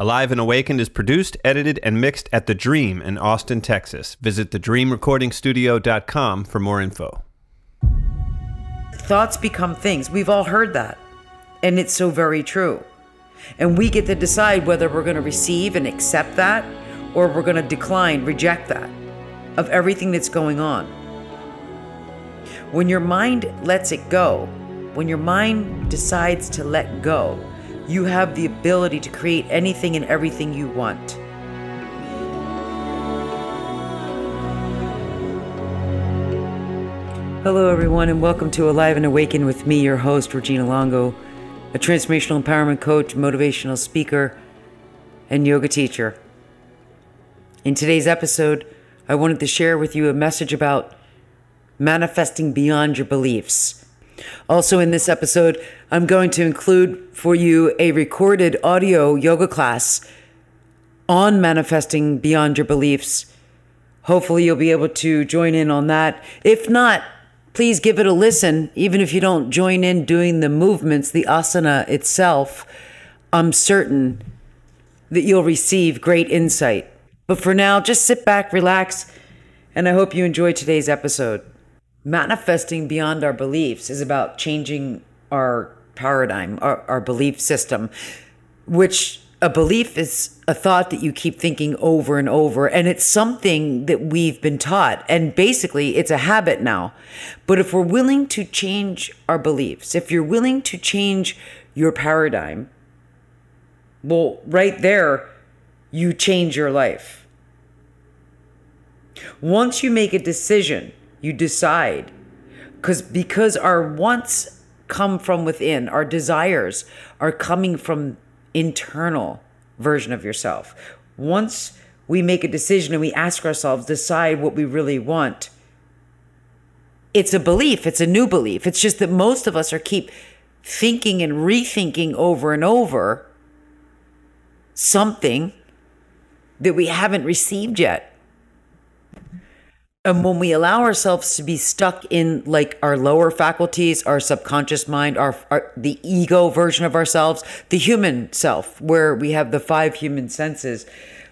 Alive and Awakened is produced, edited, and mixed at The Dream in Austin, Texas. Visit thedreamrecordingstudio.com for more info. Thoughts become things. We've all heard that. And it's so very true. And we get to decide whether we're going to receive and accept that or we're going to decline, reject that of everything that's going on. When your mind lets it go, when your mind decides to let go, you have the ability to create anything and everything you want. Hello, everyone, and welcome to Alive and Awaken with me, your host, Regina Longo, a transformational empowerment coach, motivational speaker, and yoga teacher. In today's episode, I wanted to share with you a message about manifesting beyond your beliefs. Also, in this episode, I'm going to include for you a recorded audio yoga class on manifesting beyond your beliefs. Hopefully, you'll be able to join in on that. If not, please give it a listen, even if you don't join in doing the movements, the asana itself. I'm certain that you'll receive great insight. But for now, just sit back, relax, and I hope you enjoy today's episode. Manifesting beyond our beliefs is about changing our paradigm, our, our belief system, which a belief is a thought that you keep thinking over and over and it's something that we've been taught and basically it's a habit now. But if we're willing to change our beliefs if you're willing to change your paradigm well right there you change your life. Once you make a decision you decide because because our wants come from within our desires are coming from internal version of yourself. Once we make a decision and we ask ourselves, decide what we really want, it's a belief, it's a new belief. It's just that most of us are keep thinking and rethinking over and over something that we haven't received yet. And when we allow ourselves to be stuck in like our lower faculties, our subconscious mind, our, our, the ego version of ourselves, the human self, where we have the five human senses,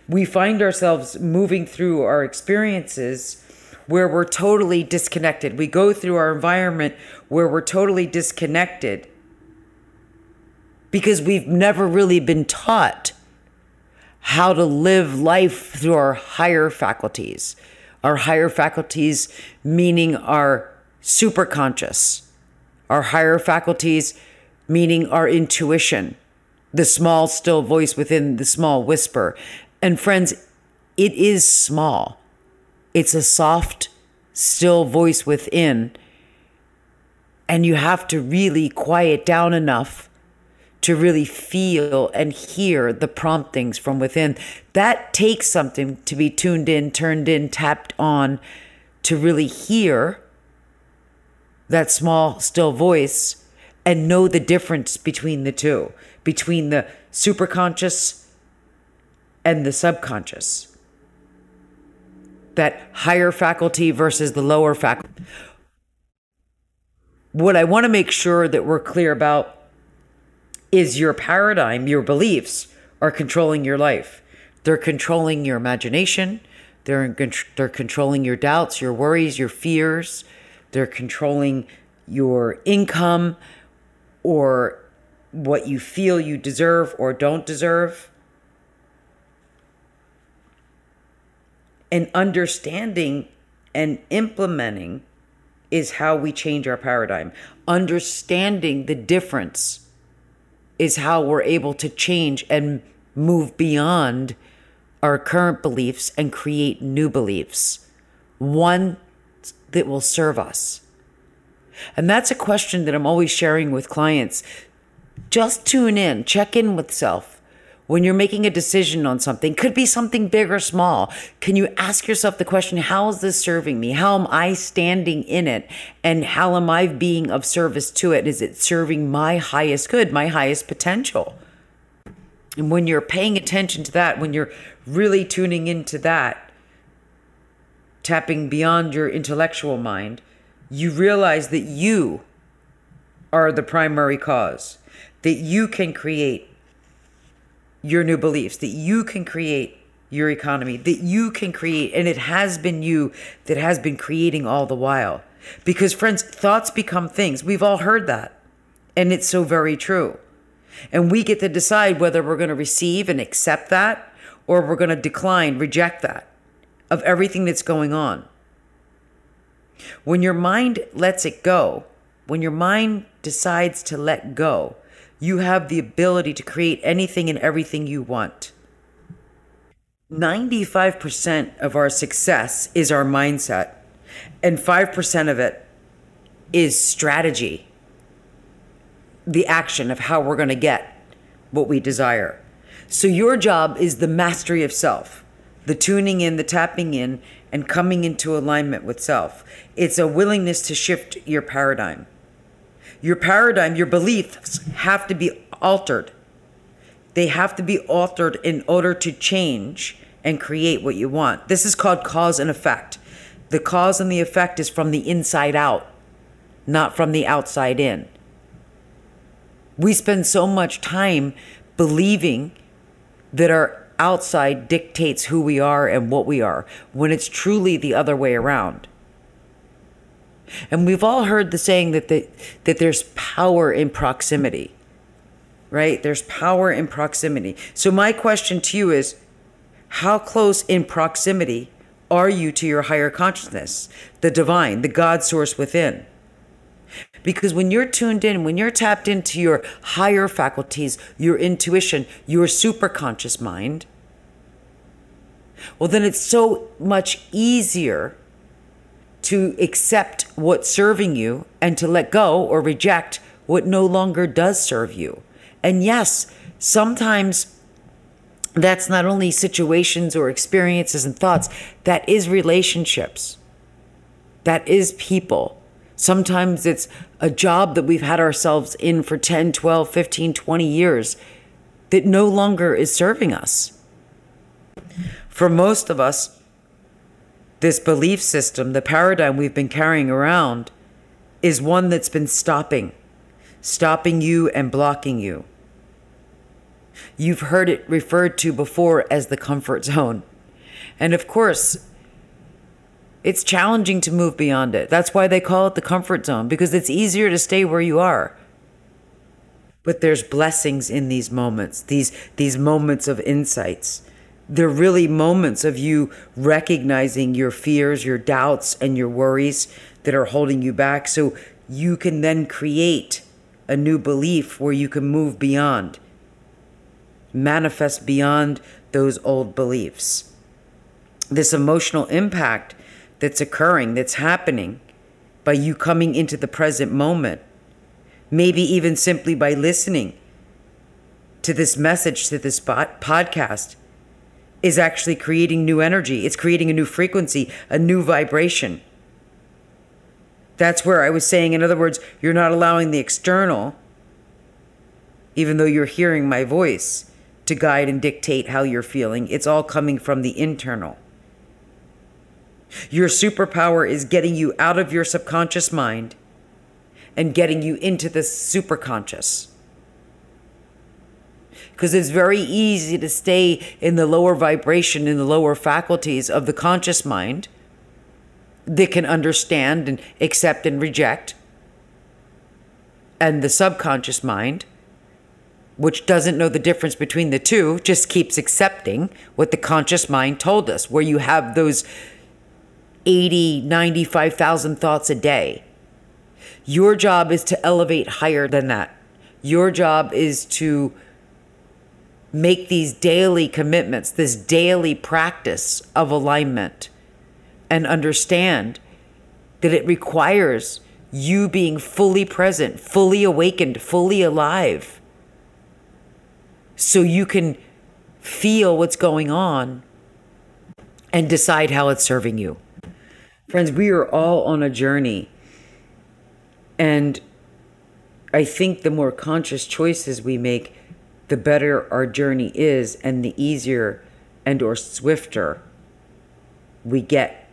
we find ourselves moving through our experiences where we're totally disconnected. We go through our environment where we're totally disconnected because we've never really been taught how to live life through our higher faculties our higher faculties, meaning our superconscious, our higher faculties, meaning our intuition, the small, still voice within the small whisper. And friends, it is small. It's a soft, still voice within. And you have to really quiet down enough to really feel and hear the promptings from within. That takes something to be tuned in, turned in, tapped on to really hear that small, still voice and know the difference between the two, between the superconscious and the subconscious. That higher faculty versus the lower faculty. What I want to make sure that we're clear about is your paradigm, your beliefs are controlling your life. They're controlling your imagination. They're they're controlling your doubts, your worries, your fears. They're controlling your income or what you feel you deserve or don't deserve. And understanding and implementing is how we change our paradigm. Understanding the difference is how we're able to change and move beyond our current beliefs and create new beliefs, one that will serve us. And that's a question that I'm always sharing with clients. Just tune in, check in with self when you're making a decision on something, could be something big or small, can you ask yourself the question, how is this serving me? How am I standing in it? And how am I being of service to it? Is it serving my highest good, my highest potential? And when you're paying attention to that, when you're really tuning into that, tapping beyond your intellectual mind, you realize that you are the primary cause, that you can create your new beliefs, that you can create your economy, that you can create, and it has been you that has been creating all the while. Because, friends, thoughts become things. We've all heard that. And it's so very true. And we get to decide whether we're going to receive and accept that or we're going to decline, reject that of everything that's going on. When your mind lets it go, when your mind decides to let go, you have the ability to create anything and everything you want. 95% of our success is our mindset, and 5% of it is strategy the action of how we're going to get what we desire. So, your job is the mastery of self, the tuning in, the tapping in, and coming into alignment with self. It's a willingness to shift your paradigm. Your paradigm, your beliefs have to be altered. They have to be altered in order to change and create what you want. This is called cause and effect. The cause and the effect is from the inside out, not from the outside in. We spend so much time believing that our outside dictates who we are and what we are when it's truly the other way around. And we've all heard the saying that the, that there's power in proximity. Right? There's power in proximity. So my question to you is how close in proximity are you to your higher consciousness, the divine, the God source within? Because when you're tuned in, when you're tapped into your higher faculties, your intuition, your superconscious mind, well, then it's so much easier to accept what's serving you and to let go or reject what no longer does serve you. And yes, sometimes that's not only situations or experiences and thoughts, that is relationships, that is people Sometimes it's a job that we've had ourselves in for 10, 12, 15, 20 years that no longer is serving us. For most of us, this belief system, the paradigm we've been carrying around, is one that's been stopping, stopping you and blocking you. You've heard it referred to before as the comfort zone. And of course, it's challenging to move beyond it. That's why they call it the comfort zone, because it's easier to stay where you are. But there's blessings in these moments, these, these moments of insights. They're really moments of you recognizing your fears, your doubts, and your worries that are holding you back. So you can then create a new belief where you can move beyond, manifest beyond those old beliefs. This emotional impact that's occurring, that's happening by you coming into the present moment. Maybe even simply by listening to this message, to this podcast, is actually creating new energy. It's creating a new frequency, a new vibration. That's where I was saying, in other words, you're not allowing the external, even though you're hearing my voice, to guide and dictate how you're feeling. It's all coming from the internal. Your superpower is getting you out of your subconscious mind and getting you into the superconscious. Because it's very easy to stay in the lower vibration, in the lower faculties of the conscious mind that can understand and accept and reject. And the subconscious mind, which doesn't know the difference between the two, just keeps accepting what the conscious mind told us, where you have those 80, 95,000 thoughts a day. Your job is to elevate higher than that. Your job is to make these daily commitments, this daily practice of alignment, and understand that it requires you being fully present, fully awakened, fully alive, so you can feel what's going on and decide how it's serving you. Friends, we are all on a journey. And I think the more conscious choices we make, the better our journey is and the easier and or swifter we get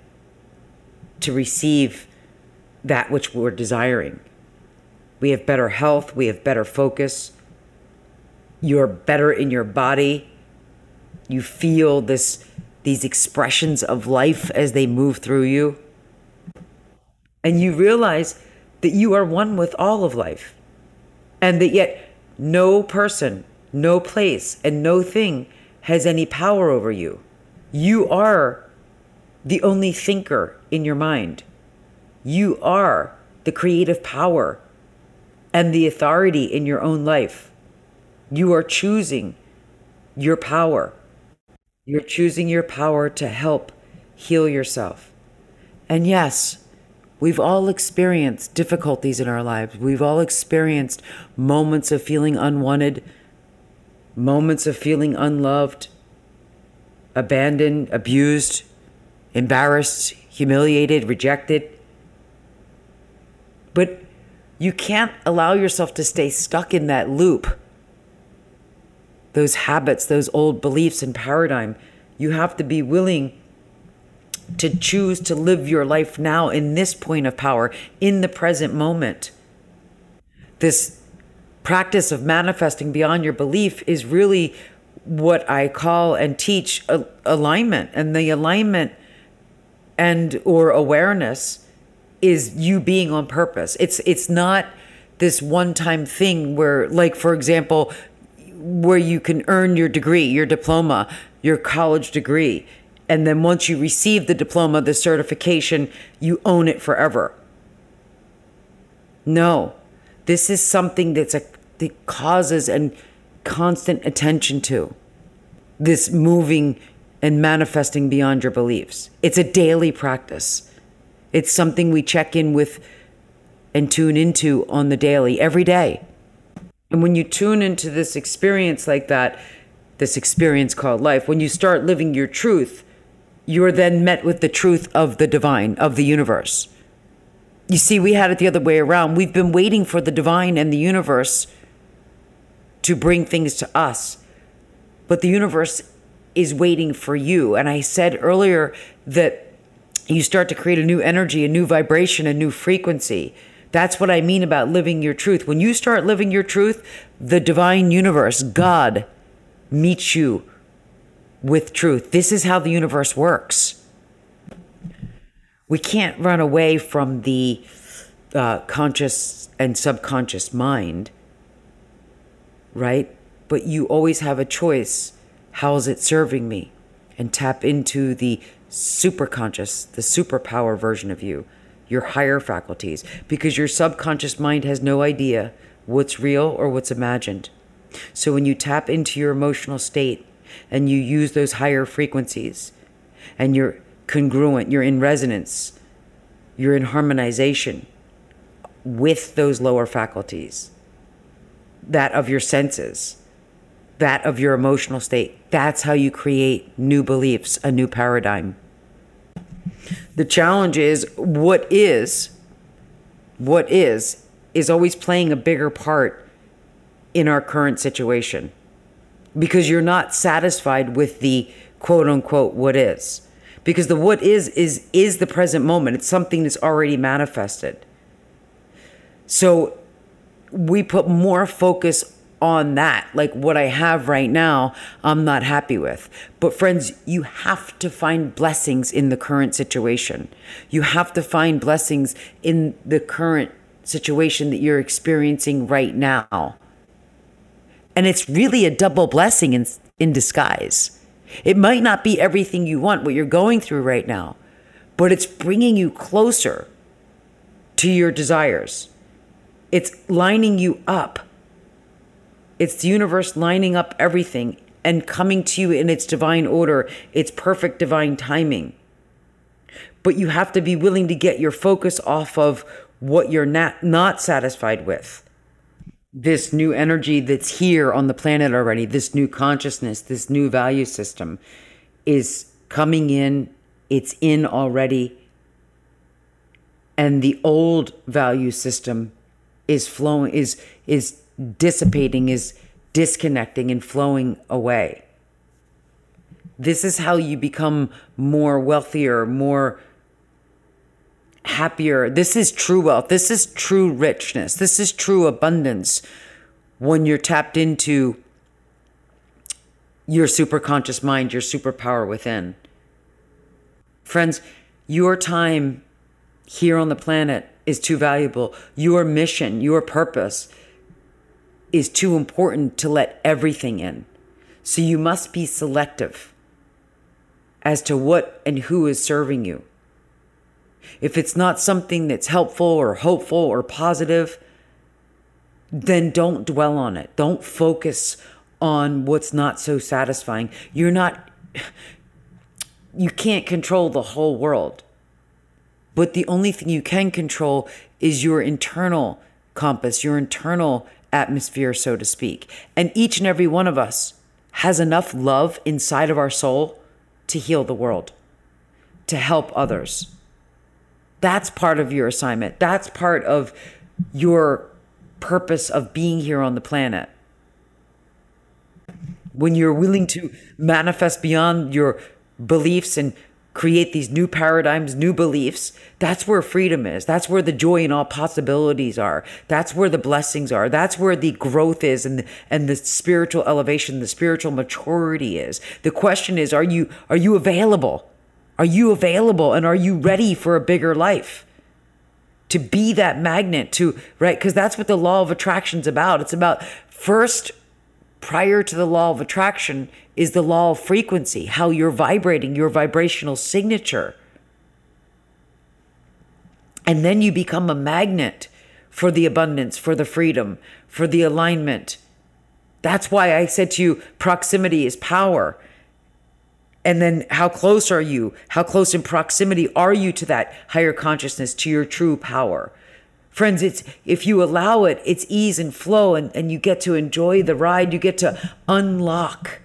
to receive that which we're desiring. We have better health, we have better focus, You're better in your body. You feel this these expressions of life as they move through you. And you realize that you are one with all of life. And that yet no person, no place, and no thing has any power over you. You are the only thinker in your mind. You are the creative power and the authority in your own life. You are choosing your power. You're choosing your power to help heal yourself. And yes, we've all experienced difficulties in our lives. We've all experienced moments of feeling unwanted, moments of feeling unloved, abandoned, abused, embarrassed, humiliated, rejected. But you can't allow yourself to stay stuck in that loop. Those habits, those old beliefs and paradigm. You have to be willing to choose to live your life now in this point of power, in the present moment. This practice of manifesting beyond your belief is really what I call and teach alignment. And the alignment and or awareness is you being on purpose. It's it's not this one-time thing where like for example where you can earn your degree, your diploma, your college degree. And then once you receive the diploma, the certification, you own it forever. No. This is something that's a that causes and constant attention to. This moving and manifesting beyond your beliefs. It's a daily practice. It's something we check in with and tune into on the daily, every day. And when you tune into this experience like that, this experience called life, when you start living your truth, you're then met with the truth of the divine, of the universe. You see, we had it the other way around. We've been waiting for the divine and the universe to bring things to us, but the universe is waiting for you. And I said earlier that you start to create a new energy, a new vibration, a new frequency. That's what I mean about living your truth. When you start living your truth, the divine universe, God, meets you with truth. This is how the universe works. We can't run away from the uh, conscious and subconscious mind, right? But you always have a choice how is it serving me? And tap into the superconscious, the superpower version of you, your higher faculties, because your subconscious mind has no idea what's real or what's imagined. So when you tap into your emotional state and you use those higher frequencies and you're congruent, you're in resonance, you're in harmonization with those lower faculties, that of your senses that of your emotional state. That's how you create new beliefs, a new paradigm. The challenge is what is, what is, is always playing a bigger part in our current situation because you're not satisfied with the quote unquote what is because the what is is is the present moment it's something that's already manifested so we put more focus on that. Like what I have right now, I'm not happy with. But friends, you have to find blessings in the current situation. You have to find blessings in the current situation that you're experiencing right now. And it's really a double blessing in, in disguise. It might not be everything you want, what you're going through right now, but it's bringing you closer to your desires. It's lining you up it's the universe lining up everything and coming to you in its divine order, its perfect divine timing. But you have to be willing to get your focus off of what you're not, not satisfied with. This new energy that's here on the planet already, this new consciousness, this new value system is coming in, it's in already. And the old value system is flowing, is, is dissipating, is disconnecting and flowing away. This is how you become more wealthier, more happier. This is true wealth. This is true richness. This is true abundance when you're tapped into your superconscious mind, your superpower within. Friends, your time here on the planet is too valuable. Your mission, your purpose is too important to let everything in. So you must be selective as to what and who is serving you. If it's not something that's helpful or hopeful or positive, then don't dwell on it. Don't focus on what's not so satisfying. You're not, you can't control the whole world. But the only thing you can control is your internal compass, your internal atmosphere, so to speak. And each and every one of us has enough love inside of our soul to heal the world, to help others. That's part of your assignment. That's part of your purpose of being here on the planet. When you're willing to manifest beyond your beliefs and create these new paradigms, new beliefs, that's where freedom is. That's where the joy and all possibilities are. That's where the blessings are. That's where the growth is and the, and the spiritual elevation, the spiritual maturity is. The question is, are you are you available? Are you available and are you ready for a bigger life? To be that magnet to, right? Because that's what the law of attraction's about. It's about first prior to the law of attraction is the law of frequency, how you're vibrating, your vibrational signature. And then you become a magnet for the abundance, for the freedom, for the alignment. That's why I said to you, proximity is power. And then how close are you? How close in proximity are you to that higher consciousness, to your true power? Friends, it's if you allow it, it's ease and flow and, and you get to enjoy the ride. You get to unlock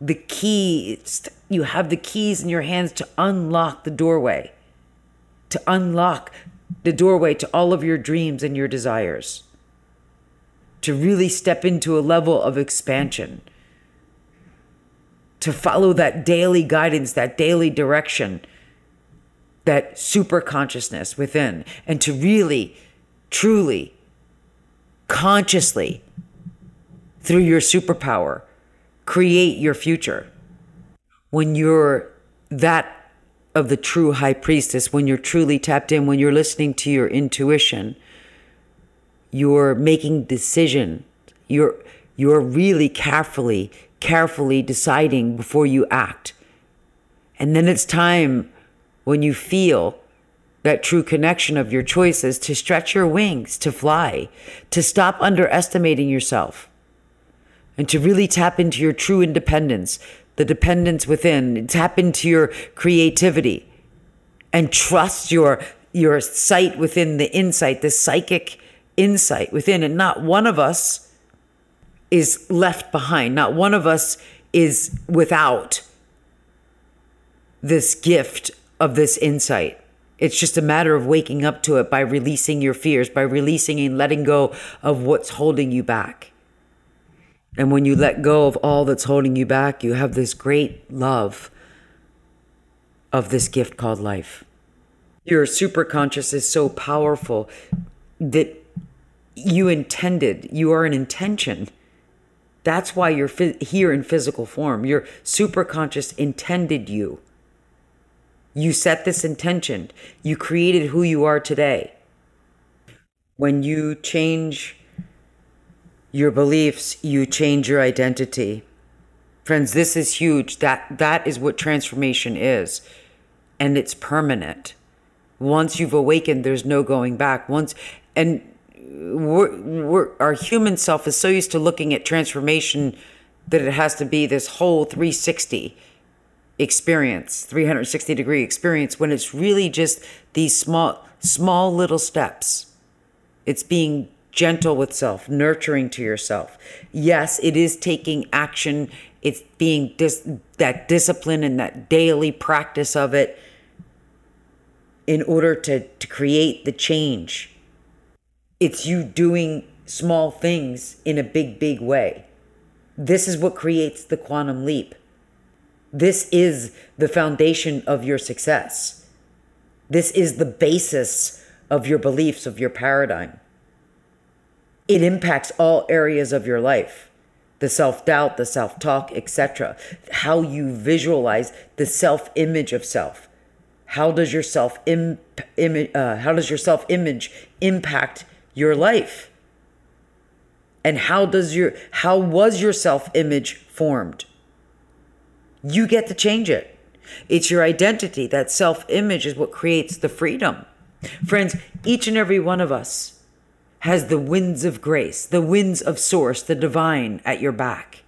the key. It's, you have the keys in your hands to unlock the doorway, to unlock the doorway to all of your dreams and your desires, to really step into a level of expansion to follow that daily guidance, that daily direction, that super consciousness within, and to really, truly, consciously, through your superpower, create your future. When you're that of the true high priestess, when you're truly tapped in, when you're listening to your intuition, you're making decision. You're you're really carefully carefully deciding before you act. And then it's time when you feel that true connection of your choices to stretch your wings, to fly, to stop underestimating yourself, and to really tap into your true independence, the dependence within, tap into your creativity, and trust your your sight within the insight, the psychic insight within. And not one of us is left behind. Not one of us is without this gift of this insight. It's just a matter of waking up to it by releasing your fears, by releasing and letting go of what's holding you back. And when you let go of all that's holding you back, you have this great love of this gift called life. Your superconscious is so powerful that you intended, you are an intention that's why you're here in physical form. Your superconscious intended you. You set this intention. You created who you are today. When you change your beliefs, you change your identity. Friends, this is huge. That that is what transformation is. And it's permanent. Once you've awakened, there's no going back. Once and we're, we're, our human self is so used to looking at transformation that it has to be this whole 360 experience 360 degree experience when it's really just these small small little steps it's being gentle with self nurturing to yourself yes it is taking action it's being dis- that discipline and that daily practice of it in order to to create the change it's you doing small things in a big, big way. This is what creates the quantum leap. This is the foundation of your success. This is the basis of your beliefs, of your paradigm. It impacts all areas of your life. the self doubt, the self talk, etc. How you visualize the self image of self. How does your self Im- Im- uh, how does your self image impact your life? And how does your how was your self image formed? You get to change it. It's your identity. That self image is what creates the freedom. Friends, each and every one of us has the winds of grace, the winds of source, the divine at your back.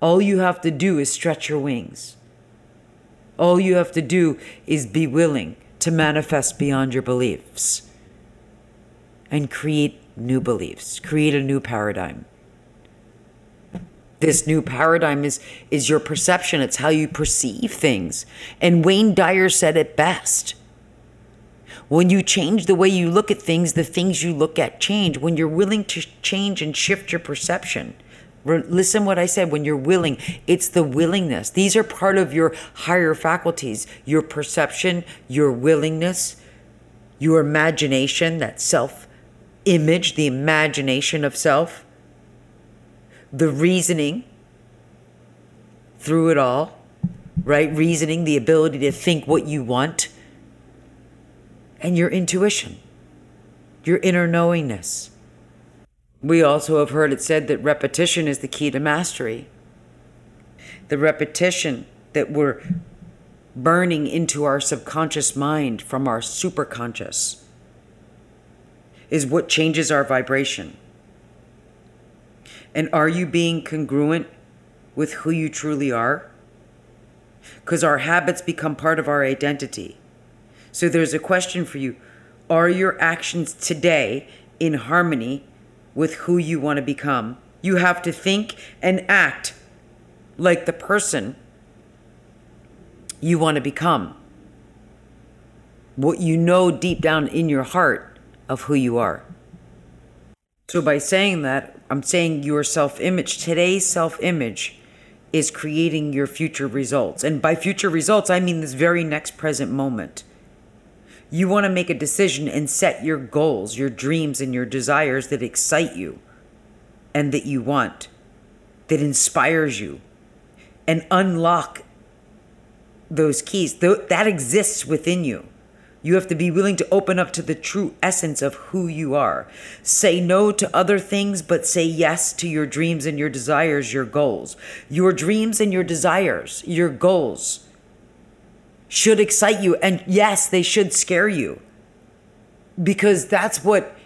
All you have to do is stretch your wings. All you have to do is be willing to manifest beyond your beliefs and create new beliefs, create a new paradigm. This new paradigm is, is your perception, it's how you perceive things. And Wayne Dyer said it best. When you change the way you look at things, the things you look at change. When you're willing to change and shift your perception, listen what I said. When you're willing, it's the willingness. These are part of your higher faculties your perception, your willingness, your imagination, that self image, the imagination of self, the reasoning through it all, right? Reasoning, the ability to think what you want, and your intuition, your inner knowingness. We also have heard it said that repetition is the key to mastery. The repetition that we're burning into our subconscious mind from our superconscious is what changes our vibration. And are you being congruent with who you truly are? Because our habits become part of our identity. So there's a question for you Are your actions today in harmony with who you want to become? You have to think and act like the person you want to become. What you know deep down in your heart of who you are. So, by saying that, I'm saying your self image, today's self image, is creating your future results. And by future results, I mean this very next present moment. You want to make a decision and set your goals, your dreams, and your desires that excite you and that you want, that inspires you, and unlock those keys. That exists within you. You have to be willing to open up to the true essence of who you are. Say no to other things, but say yes to your dreams and your desires, your goals. Your dreams and your desires, your goals should excite you. And yes, they should scare you because that's what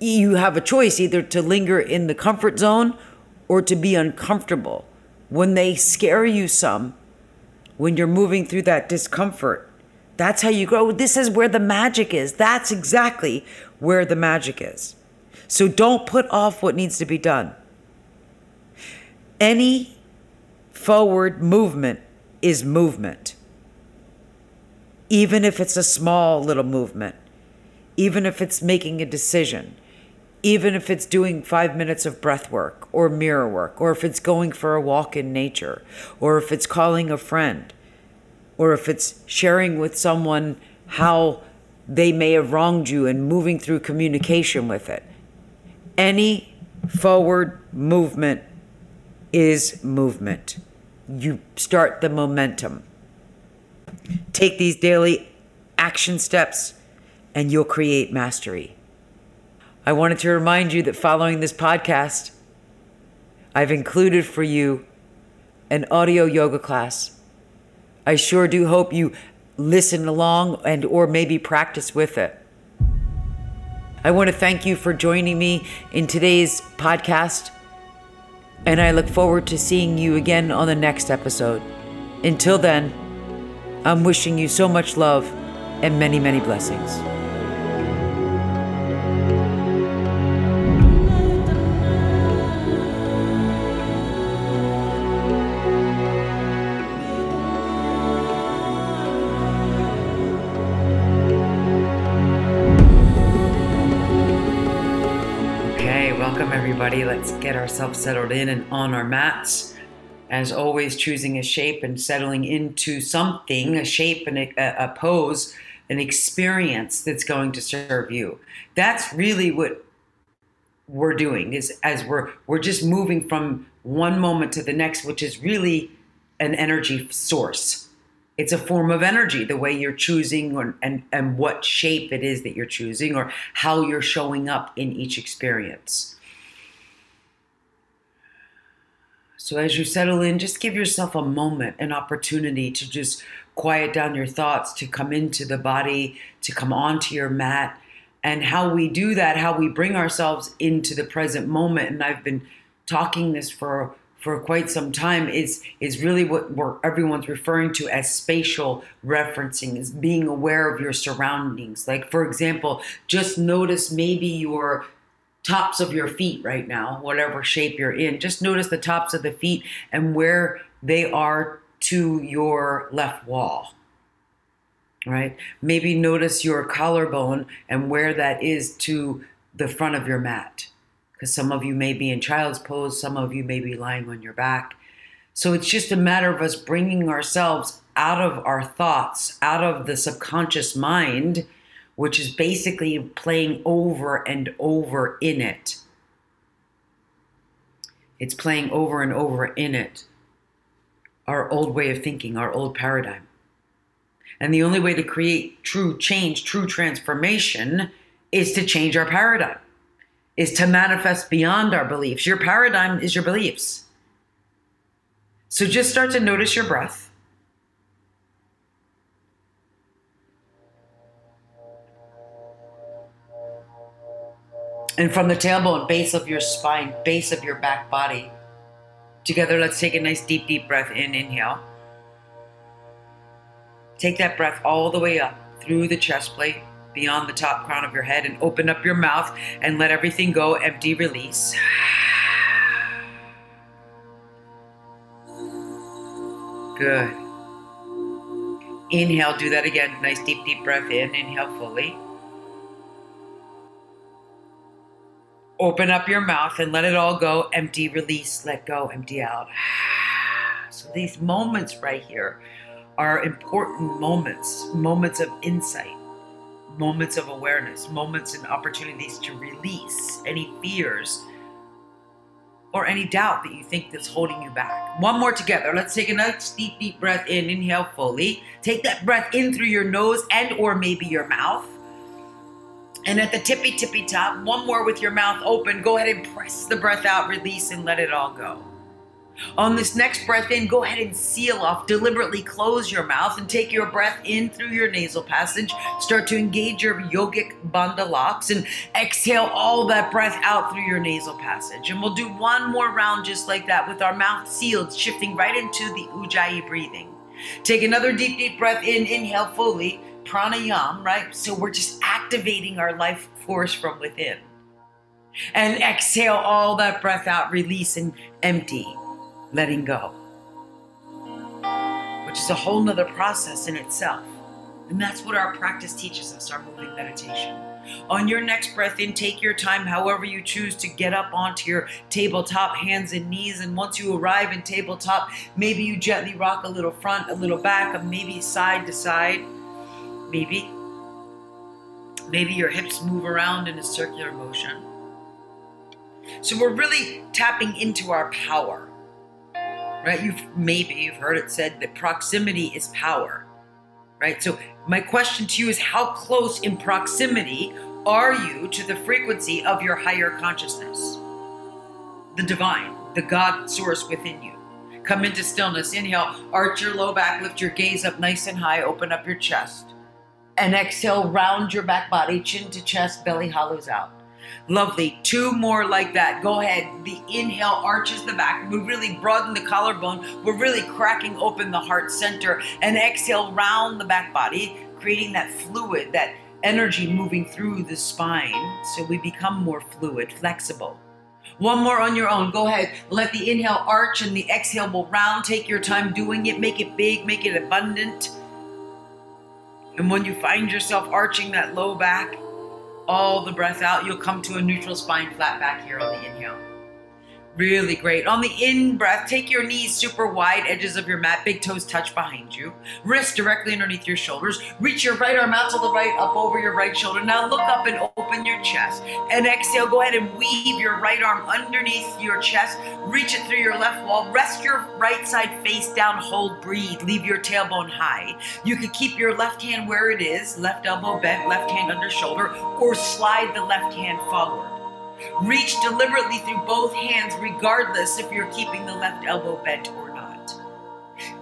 you have a choice either to linger in the comfort zone or to be uncomfortable. When they scare you some, when you're moving through that discomfort, that's how you grow. This is where the magic is. That's exactly where the magic is. So don't put off what needs to be done. Any forward movement is movement. Even if it's a small little movement, even if it's making a decision, even if it's doing five minutes of breath work or mirror work, or if it's going for a walk in nature, or if it's calling a friend or if it's sharing with someone how they may have wronged you and moving through communication with it. Any forward movement is movement. You start the momentum. Take these daily action steps and you'll create mastery. I wanted to remind you that following this podcast, I've included for you an audio yoga class I sure do hope you listen along and or maybe practice with it. I want to thank you for joining me in today's podcast, and I look forward to seeing you again on the next episode. Until then, I'm wishing you so much love and many, many blessings. Get ourselves settled in and on our mats. As always, choosing a shape and settling into something, a shape and a, a pose, an experience that's going to serve you. That's really what we're doing is as we're we're just moving from one moment to the next which is really an energy source it's a form of energy the way you're choosing or, and and what shape it is that you're choosing or how you're showing up in each experience so as you settle in just give yourself a moment an opportunity to just quiet down your thoughts to come into the body to come onto your mat. And how we do that how we bring ourselves into the present moment and i've been talking this for for quite some time is is really what everyone's referring to as spatial referencing is being aware of your surroundings. Like for example just notice maybe your tops of your feet right now whatever shape you're in just notice the tops of the feet and where they are to your left wall right maybe notice your collarbone and where that is to the front of your mat because some of you may be in child's pose, some of you may be lying on your back. So it's just a matter of us bringing ourselves out of our thoughts, out of the subconscious mind, which is basically playing over and over in it. It's playing over and over in it. Our old way of thinking, our old paradigm. And the only way to create true change, true transformation, is to change our paradigm is to manifest beyond our beliefs. Your paradigm is your beliefs. So just start to notice your breath. And from the tailbone, base of your spine, base of your back body. Together, let's take a nice deep, deep breath in. Inhale. Take that breath all the way up through the chest plate beyond the top crown of your head and open up your mouth and let everything go. Empty, release. Good. Inhale, do that again. Nice deep, deep breath in. Inhale fully. Open up your mouth and let it all go. Empty, release, let go, empty out. So these moments right here are important moments, moments of insight moments of awareness, moments and opportunities to release any fears or any doubt that you think that's holding you back. One more together. Let's take a nice deep, deep breath in. Inhale fully. Take that breath in through your nose and or maybe your mouth. And at the tippy tippy top, one more with your mouth open. Go ahead and press the breath out, release, and let it all go. On this next breath in, go ahead and seal off. Deliberately close your mouth and take your breath in through your nasal passage. Start to engage your yogic bandha locks and exhale all that breath out through your nasal passage. And we'll do one more round just like that with our mouth sealed, shifting right into the ujjayi breathing. Take another deep, deep breath in. Inhale fully. Pranayam, right? So we're just activating our life force from within. And exhale all that breath out, release and empty letting go, which is a whole nother process in itself. And that's what our practice teaches us, our moving meditation. On your next breath in, take your time, however you choose to get up onto your tabletop, hands and knees. And once you arrive in tabletop, maybe you gently rock a little front, a little back, and maybe side to side. Maybe. Maybe your hips move around in a circular motion. So we're really tapping into our power right? You've maybe you've heard it said that proximity is power, right? So my question to you is how close in proximity are you to the frequency of your higher consciousness? The divine, the God source within you. Come into stillness. Inhale, arch your low back, lift your gaze up nice and high, open up your chest. And exhale, round your back body, chin to chest, belly hollows out. Lovely. Two more like that. Go ahead. The inhale arches the back. We really broaden the collarbone. We're really cracking open the heart center. And exhale, round the back body, creating that fluid, that energy moving through the spine. So we become more fluid, flexible. One more on your own. Go ahead. Let the inhale arch and the exhale will round. Take your time doing it. Make it big, make it abundant. And when you find yourself arching that low back, all the breath out, you'll come to a neutral spine flat back here on the inhale. Really great. On the in breath, take your knees super wide, edges of your mat, big toes touch behind you, wrist directly underneath your shoulders. Reach your right arm out to the right, up over your right shoulder. Now look up and open your chest. And exhale, go ahead and weave your right arm underneath your chest. Reach it through your left wall. Rest your right side face down, hold, breathe. Leave your tailbone high. You could keep your left hand where it is, left elbow bent, left hand under shoulder, or slide the left hand forward. Reach deliberately through both hands, regardless if you're keeping the left elbow bent.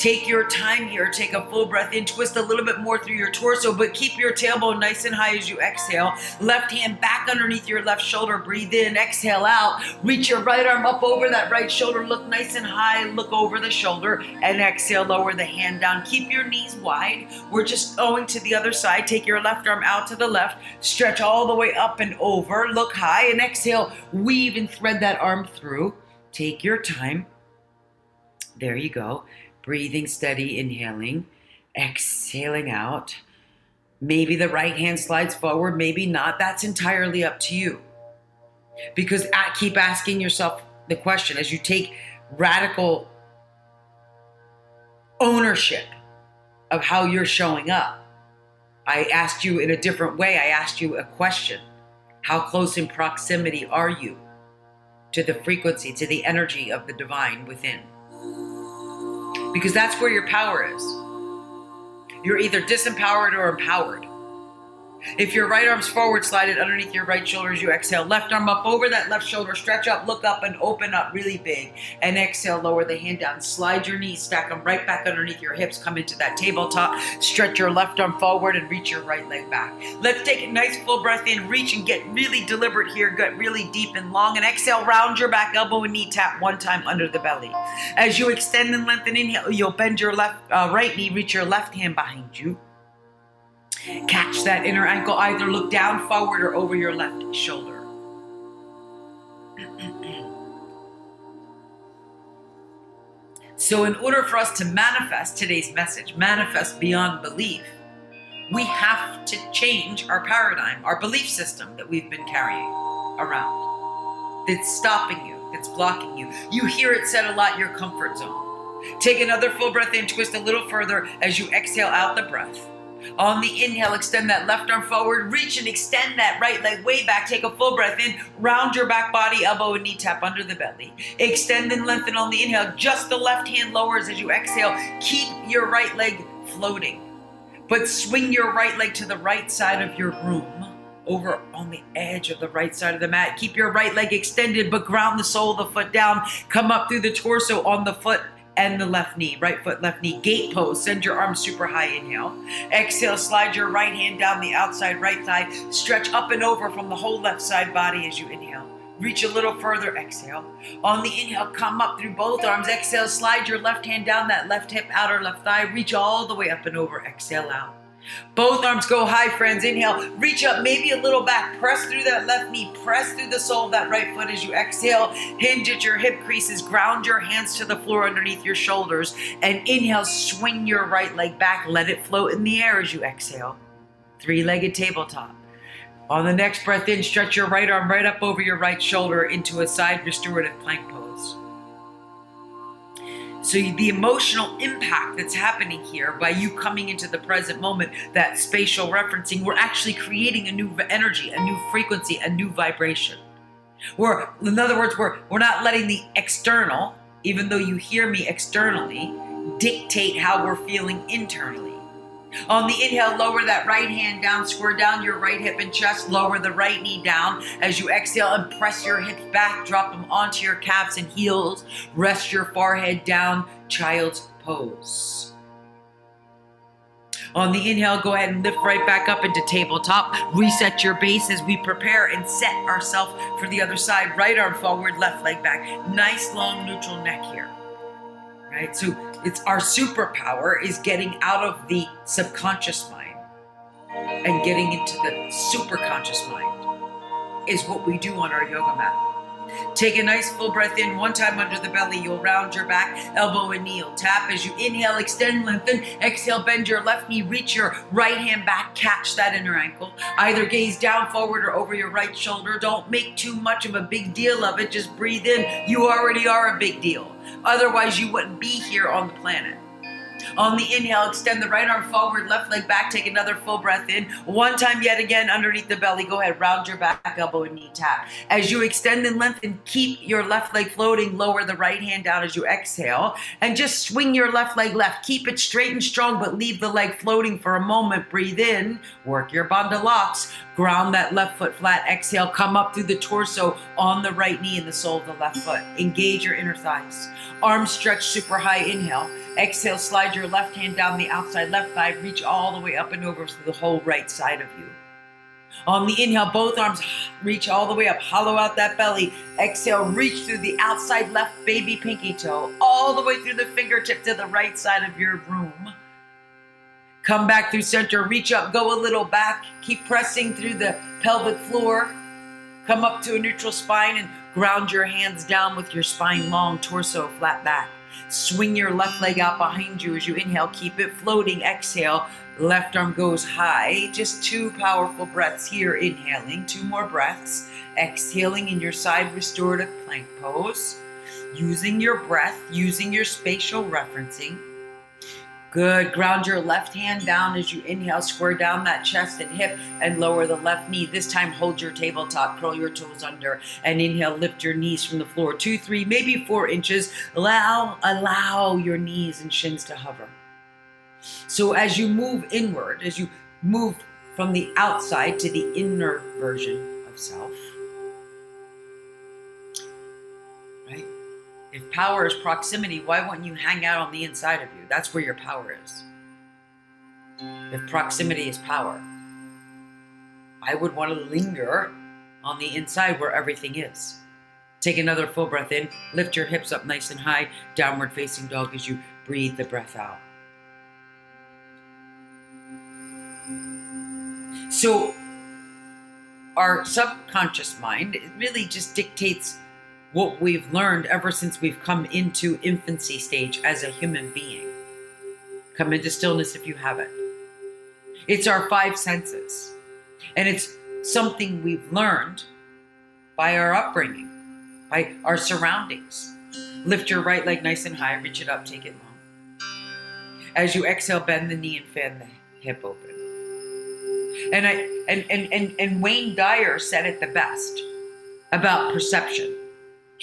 Take your time here. Take a full breath in. Twist a little bit more through your torso, but keep your tailbone nice and high as you exhale. Left hand back underneath your left shoulder. Breathe in. Exhale out. Reach your right arm up over that right shoulder. Look nice and high. Look over the shoulder. And exhale. Lower the hand down. Keep your knees wide. We're just going to the other side. Take your left arm out to the left. Stretch all the way up and over. Look high. And exhale. Weave and thread that arm through. Take your time. There you go breathing steady, inhaling, exhaling out. Maybe the right hand slides forward, maybe not. That's entirely up to you. Because keep asking yourself the question as you take radical ownership of how you're showing up. I asked you in a different way. I asked you a question How close in proximity are you to the frequency, to the energy of the divine within? Because that's where your power is. You're either disempowered or empowered. If your right arm's forward, slide it underneath your right shoulder as you exhale. Left arm up over that left shoulder. Stretch up, look up, and open up really big. And exhale, lower the hand down. Slide your knees, stack them right back underneath your hips. Come into that tabletop. Stretch your left arm forward and reach your right leg back. Let's take a nice full breath in. Reach and get really deliberate here. Get really deep and long. And exhale, round your back, elbow and knee tap one time under the belly. As you extend and lengthen, inhale, you'll bend your left, uh, right knee, reach your left hand behind you. Catch that inner ankle, either look down, forward, or over your left shoulder. so, in order for us to manifest today's message, manifest beyond belief, we have to change our paradigm, our belief system that we've been carrying around. That's stopping you, that's blocking you. You hear it said a lot, your comfort zone. Take another full breath in, twist a little further as you exhale out the breath. On the inhale, extend that left arm forward, reach and extend that right leg way back. Take a full breath in, round your back body, elbow and knee tap under the belly. Extend and lengthen on the inhale. Just the left hand lowers as you exhale. Keep your right leg floating, but swing your right leg to the right side of your room. Over on the edge of the right side of the mat. Keep your right leg extended, but ground the sole of the foot down. Come up through the torso on the foot and the left knee, right foot, left knee, gate pose. Send your arms super high. Inhale. Exhale, slide your right hand down the outside right thigh. Stretch up and over from the whole left side body as you inhale. Reach a little further. Exhale. On the inhale, come up through both arms. Exhale, slide your left hand down that left hip, outer left thigh. Reach all the way up and over. Exhale out. Both arms go high, friends. Inhale, reach up, maybe a little back. Press through that left knee. Press through the sole of that right foot as you exhale. Hinge at your hip creases. Ground your hands to the floor underneath your shoulders. And inhale, swing your right leg back. Let it float in the air as you exhale. Three legged tabletop. On the next breath in, stretch your right arm right up over your right shoulder into a side restorative plank pose. So, the emotional impact that's happening here by you coming into the present moment, that spatial referencing, we're actually creating a new energy, a new frequency, a new vibration. We're, in other words, we're, we're not letting the external, even though you hear me externally, dictate how we're feeling internally. On the inhale, lower that right hand down, square down your right hip and chest, lower the right knee down. As you exhale and press your hips back, drop them onto your calves and heels. Rest your forehead down, child's pose. On the inhale, go ahead and lift right back up into tabletop. Reset your base as we prepare and set ourselves for the other side. Right arm forward, left leg back. Nice long neutral neck here. Right? So it's our superpower is getting out of the subconscious mind and getting into the superconscious mind is what we do on our yoga mat. Take a nice full breath in, one time under the belly. You'll round your back, elbow and kneel. Tap as you inhale, extend, lengthen. Exhale, bend your left knee, reach your right hand back, catch that inner ankle. Either gaze down, forward, or over your right shoulder. Don't make too much of a big deal of it. Just breathe in. You already are a big deal. Otherwise, you wouldn't be here on the planet. On the inhale, extend the right arm forward, left leg back. Take another full breath in. One time yet again underneath the belly. Go ahead, round your back, elbow, and knee tap. As you extend and lengthen, keep your left leg floating. Lower the right hand down as you exhale. And just swing your left leg left. Keep it straight and strong, but leave the leg floating for a moment. Breathe in. Work your bandha locks. Ground that left foot flat. Exhale. Come up through the torso on the right knee and the sole of the left foot. Engage your inner thighs. Arms stretched super high. Inhale. Exhale, slide your left hand down the outside left thigh, reach all the way up and over to the whole right side of you. On the inhale, both arms reach all the way up, hollow out that belly. Exhale, reach through the outside left baby pinky toe, all the way through the fingertip to the right side of your room. Come back through center, reach up, go a little back, keep pressing through the pelvic floor. Come up to a neutral spine and ground your hands down with your spine long, torso flat back. Swing your left leg out behind you as you inhale. Keep it floating. Exhale. Left arm goes high. Just two powerful breaths here. Inhaling. Two more breaths. Exhaling in your side restorative plank pose. Using your breath, using your spatial referencing. Good. Ground your left hand down as you inhale. Square down that chest and hip and lower the left knee. This time, hold your tabletop, curl your toes under, and inhale. Lift your knees from the floor. Two, three, maybe four inches. Allow, allow your knees and shins to hover. So as you move inward, as you move from the outside to the inner version of self, If power is proximity, why wouldn't you hang out on the inside of you? That's where your power is. If proximity is power, I would want to linger on the inside where everything is. Take another full breath in, lift your hips up nice and high, downward facing dog as you breathe the breath out. So, our subconscious mind really just dictates what we've learned ever since we've come into infancy stage as a human being. Come into stillness if you haven't. It's our five senses, and it's something we've learned by our upbringing, by our surroundings. Lift your right leg nice and high, reach it up, take it long. As you exhale, bend the knee and fan the hip open. And I and and and, and Wayne Dyer said it the best about perception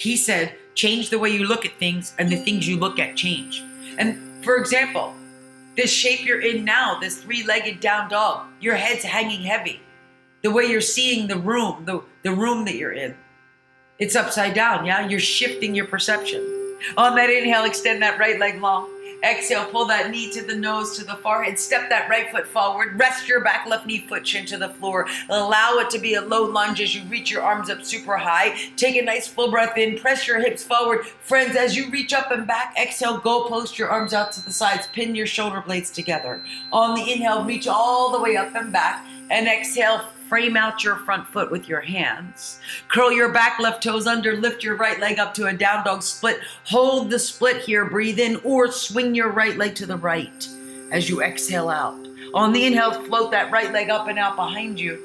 he said, change the way you look at things, and the things you look at change. And for example, this shape you're in now, this three legged down dog, your head's hanging heavy. The way you're seeing the room, the, the room that you're in, it's upside down. Yeah, you're shifting your perception. On that inhale, extend that right leg long. Exhale, pull that knee to the nose, to the forehead. Step that right foot forward. Rest your back left knee foot chin to the floor. Allow it to be a low lunge as you reach your arms up super high. Take a nice full breath in. Press your hips forward. Friends, as you reach up and back, exhale, go post your arms out to the sides. Pin your shoulder blades together. On the inhale, reach all the way up and back. And exhale, Frame out your front foot with your hands. Curl your back left toes under. Lift your right leg up to a down dog split. Hold the split here. Breathe in or swing your right leg to the right as you exhale out. On the inhale, float that right leg up and out behind you.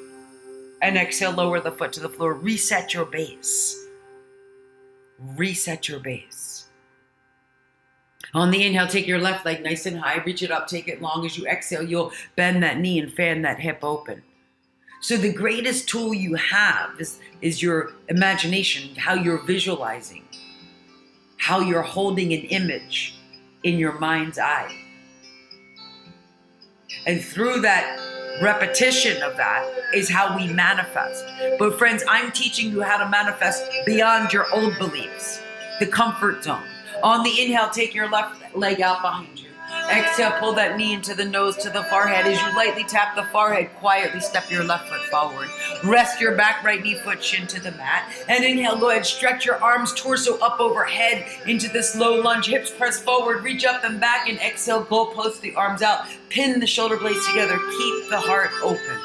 And exhale, lower the foot to the floor. Reset your base. Reset your base. On the inhale, take your left leg nice and high. Reach it up, take it long. As you exhale, you'll bend that knee and fan that hip open. So the greatest tool you have is, is your imagination, how you're visualizing, how you're holding an image in your mind's eye. And through that repetition of that is how we manifest. But friends, I'm teaching you how to manifest beyond your old beliefs, the comfort zone. On the inhale, take your left leg out behind you. Exhale, pull that knee into the nose to the forehead. As you lightly tap the forehead, quietly step your left foot forward. Rest your back right knee foot shin to the mat. And inhale, go ahead, stretch your arms, torso up overhead into this low lunge. Hips press forward, reach up and back. And exhale, go post the arms out. Pin the shoulder blades together. Keep the heart open.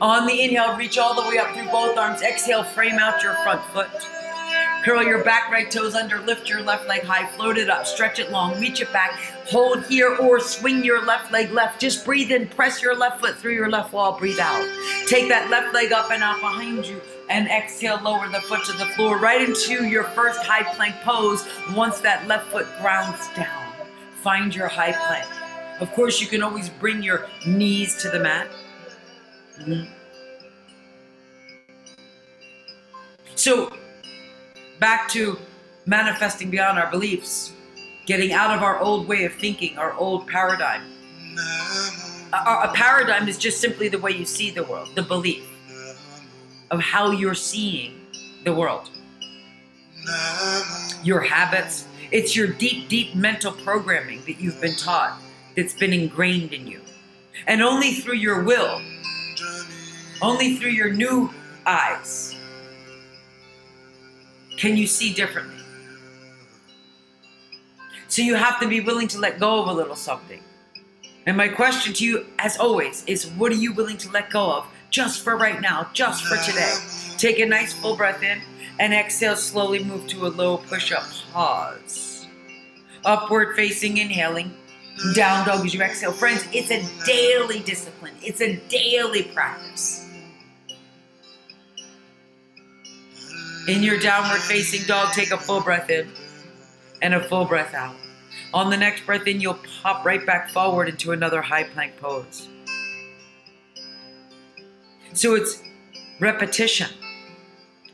On the inhale, reach all the way up through both arms. Exhale, frame out your front foot. Curl your back right toes under, lift your left leg high, float it up, stretch it long, reach it back, hold here or swing your left leg left. Just breathe in, press your left foot through your left wall, breathe out. Take that left leg up and out behind you and exhale, lower the foot to the floor right into your first high plank pose once that left foot grounds down. Find your high plank. Of course, you can always bring your knees to the mat. Mm-hmm. So, back to manifesting beyond our beliefs, getting out of our old way of thinking, our old paradigm. A, a, paradigm is just simply the way you see the world, the belief of how you're seeing the world. Your habits, it's your deep, deep mental programming that you've been taught, that's been ingrained in you. And only through your will, only through your new eyes, can you see differently. So you have to be willing to let go of a little something. And my question to you, as always, is what are you willing to let go of just for right now, just for today? Take a nice full breath in and exhale, slowly move to a low push up. Pause. Upward facing, inhaling. Down dog as you exhale. Friends, it's a daily discipline, it's a daily practice. In your downward facing dog, take a full breath in and a full breath out. On the next breath in, you'll pop right back forward into another high plank pose. So it's repetition.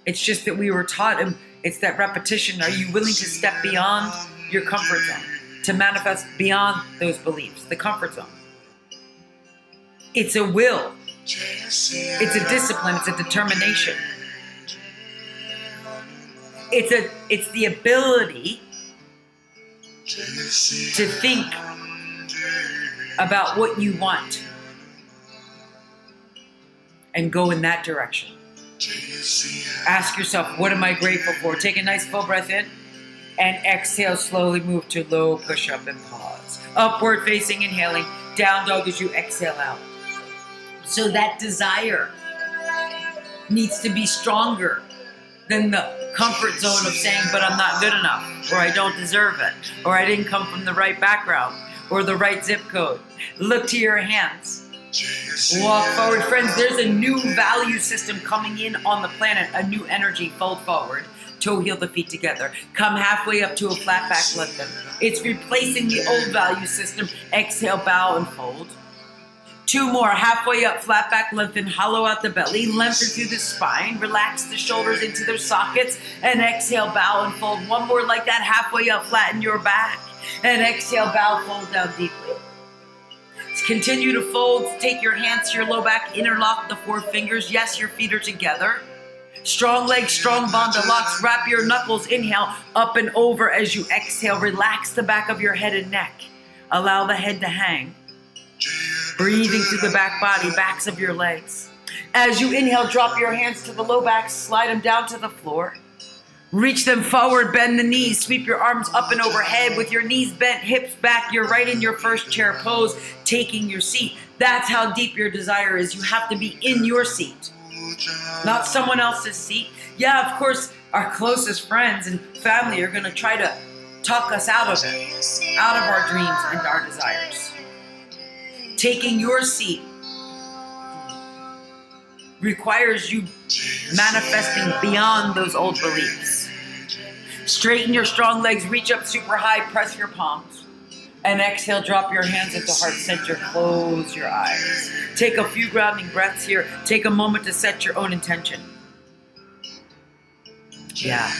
It's just that we were taught, and it's that repetition. Are you willing to step beyond your comfort zone, to manifest beyond those beliefs, the comfort zone? It's a will, it's a discipline, it's a determination. It's a it's the ability to think about what you want and go in that direction. Ask yourself, what am I grateful for? Take a nice full breath in and exhale, slowly move to low push up and pause. Upward facing, inhaling, down dog as you exhale out. So that desire needs to be stronger than the comfort zone of saying, but I'm not good enough, or I don't deserve it, or I didn't come from the right background, or the right zip code. Look to your hands. Walk forward, friends. There's a new value system coming in on the planet, a new energy. Fold forward. Toe heel the feet together. Come halfway up to a flat back lengthen. It's replacing the old value system. Exhale, bow, and fold. Two more, halfway up, flat back, lengthen, hollow out the belly, lengthen through the spine, relax the shoulders into their sockets, and exhale, bow and fold. One more like that, halfway up, flatten your back, and exhale, bow, fold down deeply. Continue to fold, take your hands to your low back, interlock the four fingers. Yes, your feet are together. Strong legs, strong bandha locks. Wrap your knuckles, inhale, up and over as you exhale. Relax the back of your head and neck. Allow the head to hang. Breathing through the back body, backs of your legs. As you inhale, drop your hands to the low back, slide them down to the floor. Reach them forward, bend the knees, sweep your arms up and overhead with your knees bent, hips back. You're right in your first chair pose, taking your seat. That's how deep your desire is. You have to be in your seat, not someone else's seat. Yeah, of course, our closest friends and family are going to try to talk us out of it, out of our dreams and our desires taking your seat requires you manifesting beyond those old beliefs. Straighten your strong legs, reach up super high, press your palms. And exhale, drop your hands at the heart center, close your eyes. Take a few grounding breaths here. Take a moment to set your own intention. Yeah.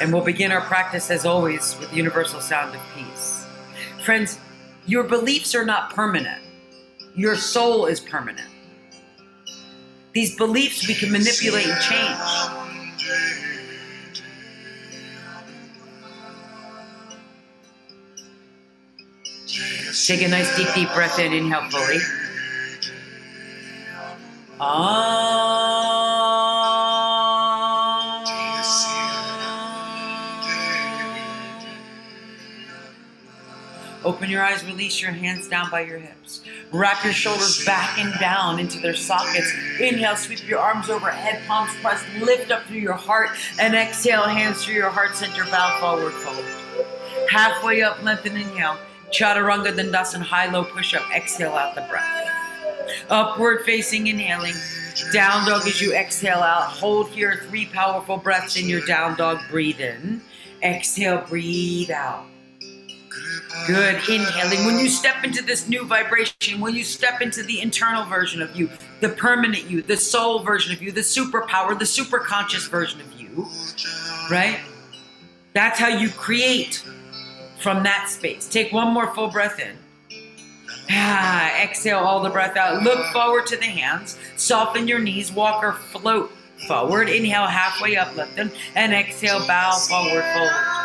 And we'll begin our practice as always with the universal sound of peace. Friends, your beliefs are not permanent, your soul is permanent. These beliefs we can manipulate and change. Take a nice deep, deep breath in, inhale fully. Ah. Open your eyes, release your hands down by your hips. Wrap your shoulders back and down into their sockets. Inhale, sweep your arms overhead, palms pressed, lift up through your heart, and exhale, hands through your heart center, bow forward, fold. Halfway up, lengthen, inhale. Chaturanga Dandasana, high low push up, exhale out the breath. Upward facing, inhaling. Down dog as you exhale out. Hold here three powerful breaths in your down dog. Breathe in. Exhale, breathe out. Good. Inhaling. When you step into this new vibration, when you step into the internal version of you, the permanent you, the soul version of you, the superpower, the super conscious version of you, right? That's how you create from that space. Take one more full breath in. Ah, exhale all the breath out. Look forward to the hands. Soften your knees. Walk or float forward. Inhale halfway up, lift them. And exhale, bow forward, fold.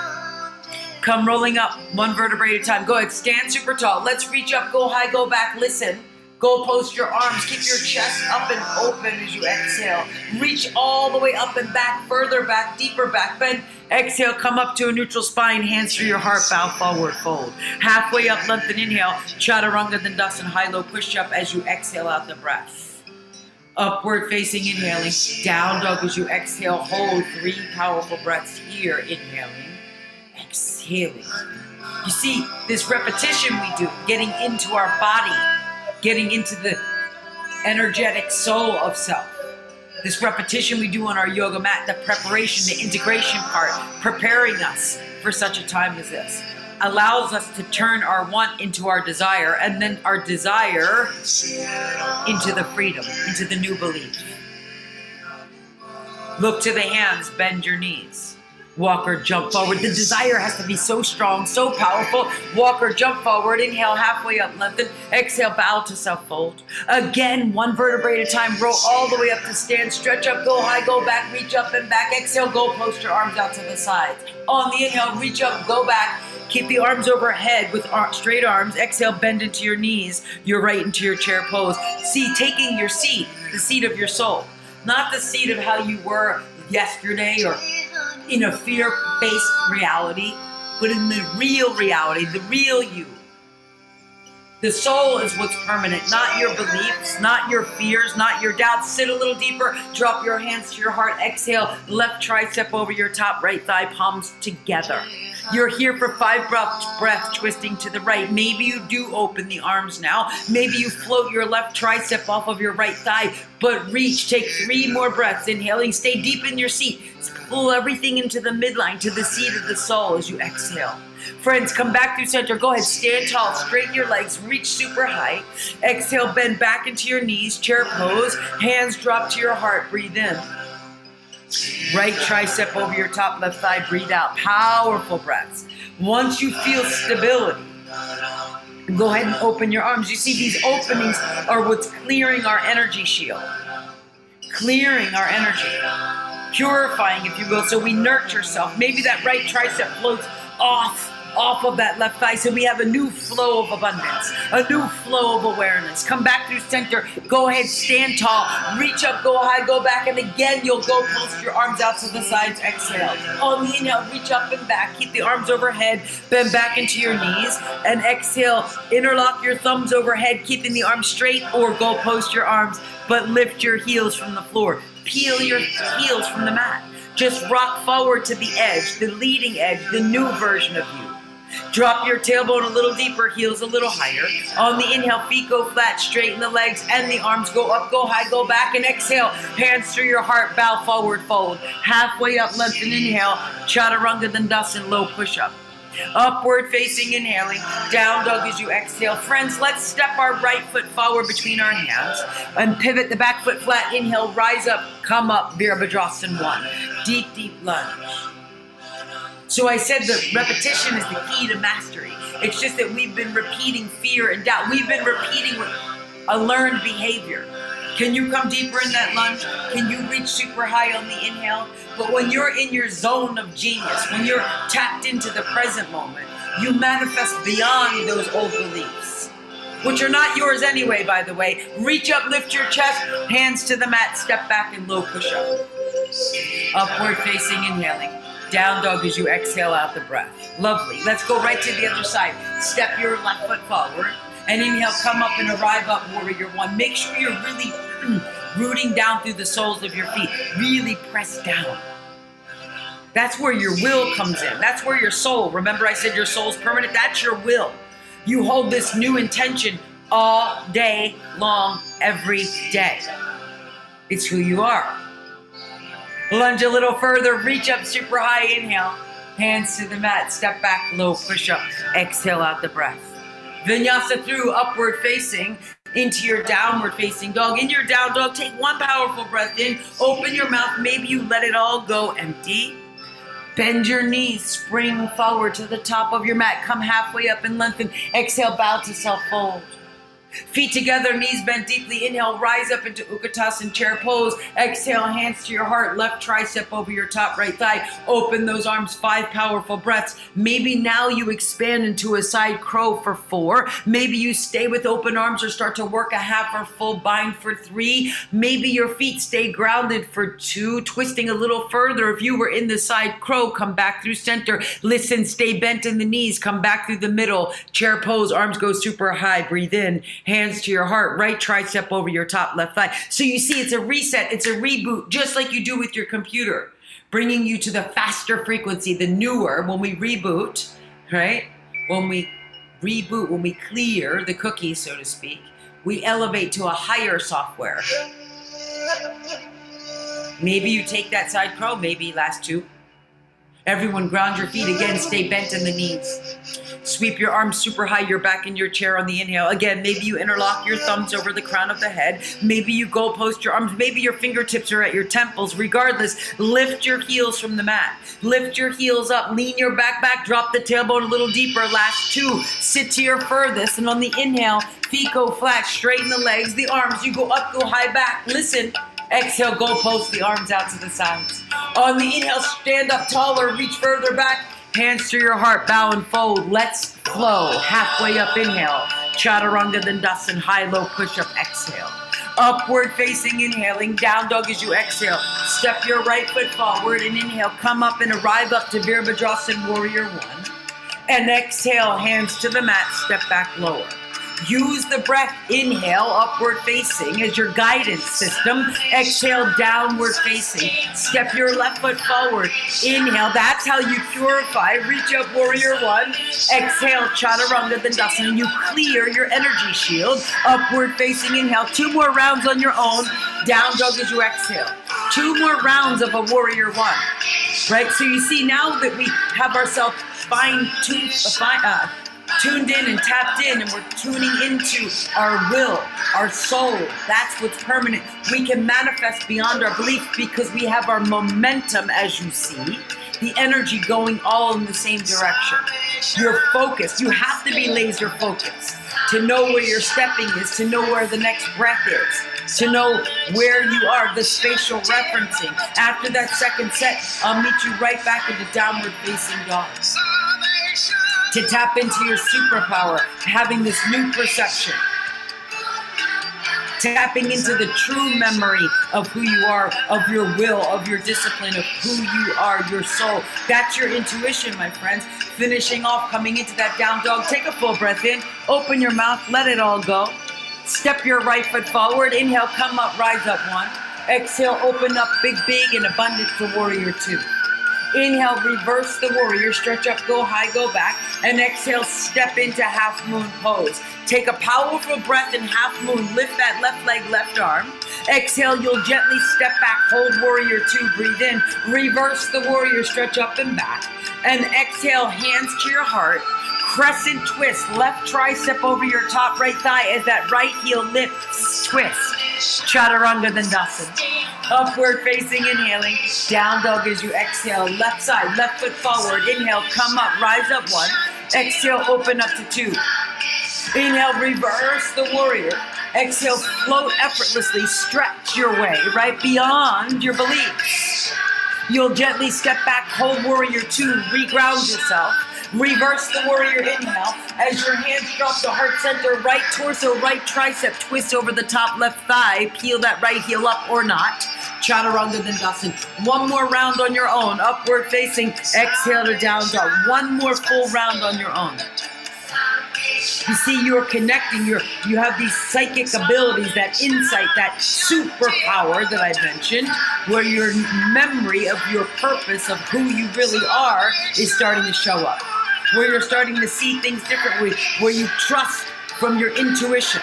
Come rolling up, one vertebrae at a time. Go ahead, stand super tall. Let's reach up, go high, go back. Listen. Go post your arms. Keep your chest up and open as you exhale. Reach all the way up and back, further back, deeper back. Bend. Exhale, come up to a neutral spine. Hands through your heart. Bow forward, fold. Halfway up, lengthen. Inhale. Chaturanga Dandasana, high low push up as you exhale out the breath. Upward facing, inhaling. Down dog as you exhale. Hold three powerful breaths here. Inhaling. Exhaling. You see, this repetition we do, getting into our body getting into the energetic soul of self. This repetition we do on our yoga mat, the preparation, the integration part, preparing us for such a time as this, allows us to turn our want into our desire, and then our desire into the freedom, into the new belief. Look to the hands, bend your knees. Walk or jump forward. The desire has to be so strong, so powerful. Walk or jump forward. Inhale halfway up, lengthen. Exhale, bow to self fold. Again, one vertebrae at a time. Roll all the way up to stand. Stretch up, go high, go back, reach up and back. Exhale, go post your arms out to the sides. On the inhale, reach up, go back. Keep the arms overhead with straight arms. Exhale, bend into your knees. You're right into your chair pose. See, taking your seat, the seat of your soul, not the seat of how you were yesterday or in a fear based reality, but in the real reality, the real you. The soul is what's permanent, not your beliefs, not your fears, not your doubts. Sit a little deeper, drop your hands to your heart, exhale, left tricep over your top, right thigh, palms together. You're here for five breaths, breath twisting to the right. Maybe you do open the arms now. Maybe you float your left tricep off of your right thigh, but reach. Take three more breaths. Inhaling, stay deep in your seat. Pull everything into the midline, to the seat of the soul as you exhale. Friends, come back through center. Go ahead, stand tall, straighten your legs, reach super high. Exhale, bend back into your knees, chair pose. Hands drop to your heart. Breathe in. Right tricep over your top left thigh. Breathe out. Powerful breaths. Once you feel stability, go ahead and open your arms. You see, these openings are what's clearing our energy shield, clearing our energy, purifying, if you will. So we nurture self. Maybe that right tricep floats off off of that left thigh so we have a new flow of abundance, a new flow of awareness. Come back through center. Go ahead, stand tall, reach up, go high, go back, and again you'll go post your arms out to the sides. Exhale. On the inhale, reach up and back. Keep the arms overhead, bend back into your knees, and exhale. Interlock your thumbs overhead, keeping the arms straight, or go post your arms, but lift your heels from the floor. Peel your heels from the mat. Just rock forward to the edge, the leading edge, the new version of you. Drop your tailbone a little deeper, heels a little higher. On the inhale, feet go flat, straighten the legs and the arms go up, go high, go back, and exhale. Hands through your heart, bow forward, fold. Halfway up, lengthen, inhale. Chaturanga Dandasana, low push up. Upward facing, inhaling. Down dog as you exhale. Friends, let's step our right foot forward between our hands and pivot the back foot flat. Inhale, rise up, come up, Virabhadrasana 1. Deep, deep lunge. So I said the repetition is the key to mastery. It's just that we've been repeating fear and doubt. We've been repeating a learned behavior. Can you come deeper in that lunge? Can you reach super high on the inhale? But when you're in your zone of genius, when you're tapped into the present moment, you manifest beyond those old beliefs, which are not yours anyway, by the way. Reach up, lift your chest, hands to the mat, step back and low push up. Upward facing, inhaling. Down dog as you exhale out the breath. Lovely. Let's go right to the other side. Step your left foot forward. And inhale, come up and arrive up, warrior one. Make sure you're really rooting down through the soles of your feet. Really press down. That's where your will comes in. That's where your soul, remember I said your soul's permanent? That's your will. You hold this new intention all day long, every day. It's who you are. Lunge a little further, reach up super high, inhale. Hands to the mat, step back, low push up. Exhale out the breath. Vinyasa through, upward facing into your downward facing dog. In your down dog, take one powerful breath in, open your mouth, maybe you let it all go empty. Bend your knees, spring forward to the top of your mat, come halfway up and lengthen. Exhale, bow to self fold. Feet together, knees bent deeply. Inhale, rise up into Utkatasana chair pose. Exhale, hands to your heart, left tricep over your top right thigh. Open those arms, five powerful breaths. Maybe now you expand into a side crow for four. Maybe you stay with open arms or start to work a half or full bind for three. Maybe your feet stay grounded for two, twisting a little further. If you were in the side crow, come back through center. Listen, stay bent in the knees, come back through the middle. Chair pose, arms go super high. Breathe in hands to your heart, right tricep over your top left thigh. So you see, it's a reset, it's a reboot, just like you do with your computer, bringing you to the faster frequency, the newer. When we reboot, right? When we reboot, when we clear the cookies, so to speak, we elevate to a higher software. Maybe you take that side crow, maybe last two. Everyone ground your feet again, stay bent in the knees. Sweep your arms super high, you're back in your chair on the inhale. Again, maybe you interlock your thumbs over the crown of the head. Maybe you go post your arms. Maybe your fingertips are at your temples. Regardless, lift your heels from the mat. Lift your heels up, lean your back back, drop the tailbone a little deeper. Last two, sit to your furthest. And on the inhale, feet go flat, straighten the legs, the arms. You go up, go high back. Listen. Exhale, go post the arms out to the sides. On the inhale, stand up taller, reach further back. Hands to your heart, bow and fold. Let's flow. Halfway up, inhale. Chaturanga Dandasana, high, low, push up, exhale. Upward facing, inhaling. Down dog as you exhale. Step your right foot forward and inhale. Come up and arrive up to Virabhadrasana Warrior One. And exhale, hands to the mat, step back lower. Use the breath, inhale, upward facing as your guidance system. Exhale, downward facing. Step your left foot forward. Inhale, that's how you purify. Reach up, warrior one. Exhale, chaturanga dandasana. You clear your energy shield. Upward facing, inhale. Two more rounds on your own. Down dog as you exhale. Two more rounds of a warrior one. Right? So you see now that we have ourselves fine tuned, fine, uh, tuned in and tapped in and we're tuning into our will, our soul. That's what's permanent. We can manifest beyond our belief because we have our momentum, as you see, the energy going all in the same direction. You're focused. You have to be laser focused to know where your stepping is, to know where the next breath is, to know where you are, the spatial referencing. After that second set, I'll meet you right back into downward facing dog to tap into your superpower, having this new perception. Tapping into the true memory of who you are, of your will, of your discipline, of who you are, your soul. That's your intuition, my friends. Finishing off, coming into that down dog. Take a full breath in, open your mouth, let it all go. Step your right foot forward. Inhale, come up, rise up one. Exhale, open up big, big, and abundant for warrior two. Inhale, reverse the warrior, stretch up, go high, go back. And exhale, step into half moon pose. Take a powerful breath in half moon, lift that left leg, left arm. Exhale, you'll gently step back, hold warrior two, breathe in. Reverse the warrior, stretch up and back. And exhale, hands to your heart. Crescent twist, left tricep over your top right thigh as that right heel lifts, twist. Chaturanga Dandasana. Upward facing, inhaling. Down dog as you exhale. Left side, left foot forward. Inhale, come up, rise up one. Exhale, open up to two. Inhale, reverse the warrior. Exhale, float effortlessly, stretch your way right beyond your beliefs. You'll gently step back, hold warrior two, reground yourself. Reverse the warrior inhale as your hands drop the heart center, right torso, right tricep, twist over the top left thigh, peel that right heel up or not. chaturanga dandasana. One more round on your own, upward facing, exhale to down dog. One more full round on your own. You see, you're connecting. You're you have these psychic abilities, that insight, that superpower that I mentioned, where your memory of your purpose of who you really are is starting to show up. Where you're starting to see things differently, where you trust from your intuition.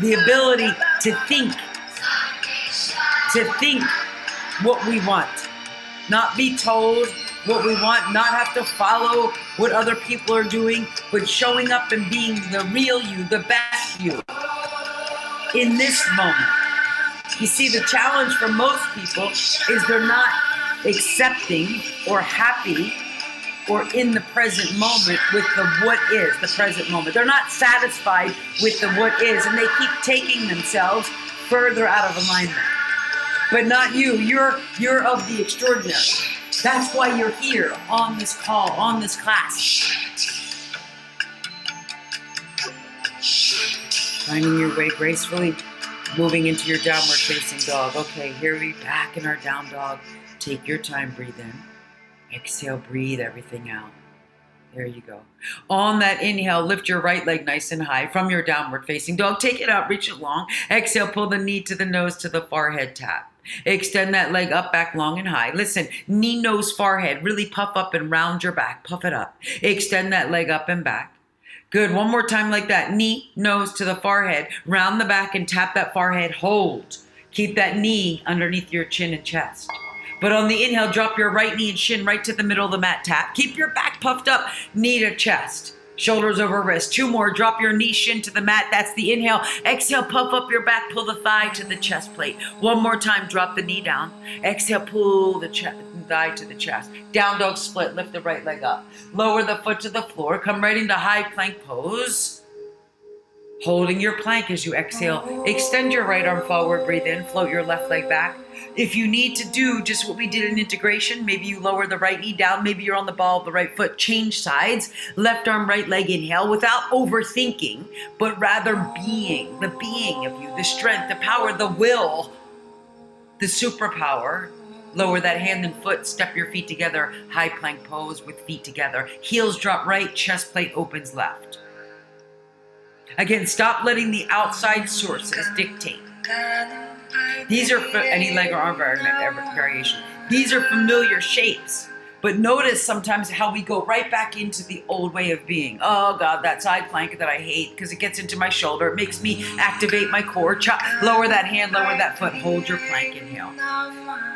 The ability to think, to think what we want, not be told what we want, not have to follow what other people are doing, but showing up and being the real you, the best you in this moment. You see, the challenge for most people is they're not accepting or happy or in the present moment with the what is, the present moment. They're not satisfied with the what is, and they keep taking themselves further out of alignment. But not you. You're you're of the extraordinary. That's why you're here on this call, on this class. Finding your way gracefully, moving into your downward facing dog. Okay, here we back in our down dog. Take your time, breathe in. Exhale, breathe everything out. There you go. On that inhale, lift your right leg nice and high from your downward facing dog. Take it out, reach it long. Exhale, pull the knee to the nose to the forehead tap. Extend that leg up, back, long, and high. Listen, knee, nose, forehead. Really puff up and round your back. Puff it up. Extend that leg up and back. Good. One more time like that. Knee, nose to the forehead. Round the back and tap that forehead. Hold. Keep that knee underneath your chin and chest. But on the inhale, drop your right knee and shin right to the middle of the mat. Tap. Keep your back puffed up, knee to chest. Shoulders over wrist. Two more. Drop your knee shin to the mat. That's the inhale. Exhale, puff up your back. Pull the thigh to the chest plate. One more time. Drop the knee down. Exhale, pull the chest, thigh to the chest. Down dog split. Lift the right leg up. Lower the foot to the floor. Come right into high plank pose. Holding your plank as you exhale. Extend your right arm forward. Breathe in. Float your left leg back. If you need to do just what we did in integration, maybe you lower the right knee down, maybe you're on the ball of the right foot, change sides, left arm, right leg, inhale without overthinking, but rather being the being of you, the strength, the power, the will, the superpower. Lower that hand and foot, step your feet together, high plank pose with feet together. Heels drop right, chest plate opens left. Again, stop letting the outside sources dictate. These are any leg or arm variation. These are familiar shapes. But notice sometimes how we go right back into the old way of being. Oh God, that side plank that I hate because it gets into my shoulder. It makes me activate my core. Lower that hand, lower that foot. Hold your plank. Inhale.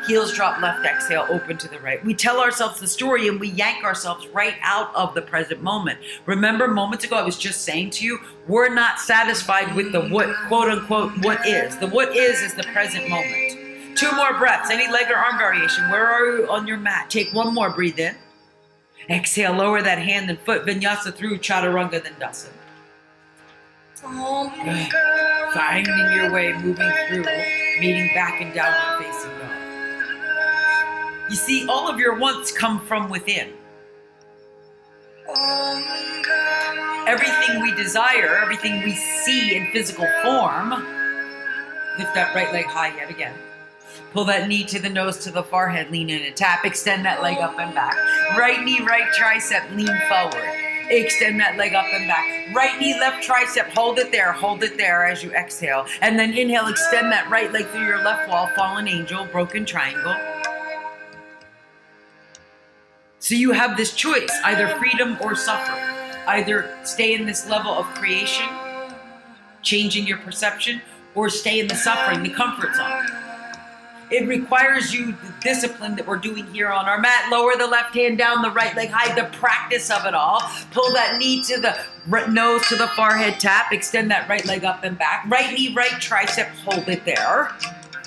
Heels drop left. Exhale. Open to the right. We tell ourselves the story and we yank ourselves right out of the present moment. Remember, moments ago, I was just saying to you, we're not satisfied with the what, quote unquote, what is. The what is is the present moment. Two more breaths. Any leg or arm variation. Where are you on your mat? Take one more. Breathe in. Exhale. Lower that hand and foot. Vinyasa through Chaturanga Dandasana. Good. Finding your way, moving through, meeting back and downward facing dog. You see, all of your wants come from within. Everything we desire, everything we see in physical form, lift that right leg high yet again. Pull that knee to the nose to the forehead, lean in and tap. Extend that leg up and back. Right knee, right tricep, lean forward. Extend that leg up and back. Right knee, left tricep, hold it there, hold it there as you exhale. And then inhale, extend that right leg through your left wall, fallen angel, broken triangle. So you have this choice either freedom or suffer. Either stay in this level of creation, changing your perception, or stay in the suffering, the comfort zone. It requires you the discipline that we're doing here on our mat. Lower the left hand down, the right leg high, the practice of it all. Pull that knee to the nose to the forehead tap. Extend that right leg up and back. Right knee, right tricep, hold it there.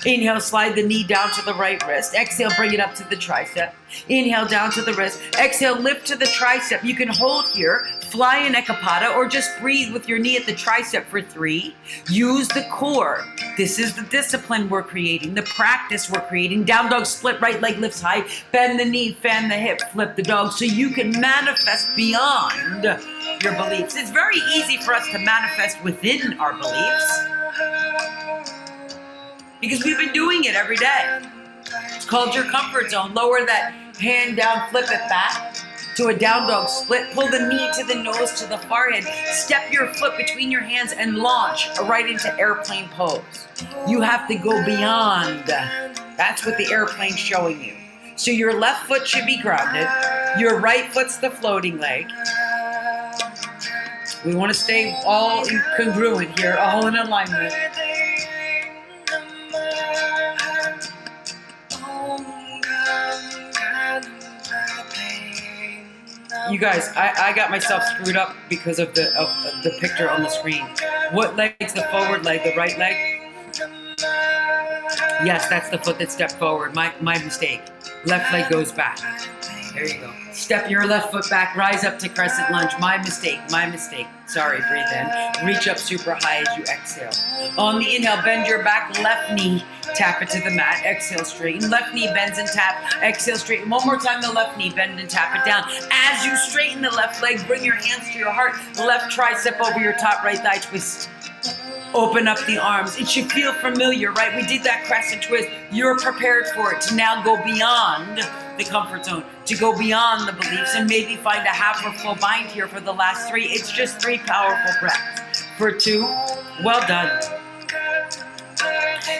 Inhale, slide the knee down to the right wrist. Exhale, bring it up to the tricep. Inhale, down to the wrist. Exhale, lift to the tricep. You can hold here, fly in Ekapada, or just breathe with your knee at the tricep for three. Use the core. This is the discipline we're creating, the practice we're creating. Down dog split, right leg lifts high. Bend the knee, fan the hip, flip the dog so you can manifest beyond your beliefs. It's very easy for us to manifest within our beliefs. Because we've been doing it every day. It's called your comfort zone. Lower that hand down, flip it back to a down dog split. Pull the knee to the nose to the forehead. Step your foot between your hands and launch right into airplane pose. You have to go beyond. That's what the airplane's showing you. So your left foot should be grounded. Your right foot's the floating leg. We want to stay all congruent here, all in alignment. You guys, I, I got myself screwed up because of the of the picture on the screen. What leg's the forward leg? The right leg? Yes, that's the foot that stepped forward. My my mistake. Left leg goes back. There you go. Step your left foot back, rise up to crescent lunge. My mistake, my mistake. Sorry, breathe in. Reach up super high as you exhale. On the inhale, bend your back, left knee, tap it to the mat. Exhale, straighten. Left knee bends and tap. Exhale, straighten. One more time, the left knee, bend and tap it down. As you straighten the left leg, bring your hands to your heart. Left tricep over your top right thigh, twist. Open up the arms. It should feel familiar, right? We did that crescent twist. You're prepared for it to now go beyond the comfort zone, to go beyond the beliefs, and maybe find a half or full bind here for the last three. It's just three powerful breaths. For two, well done.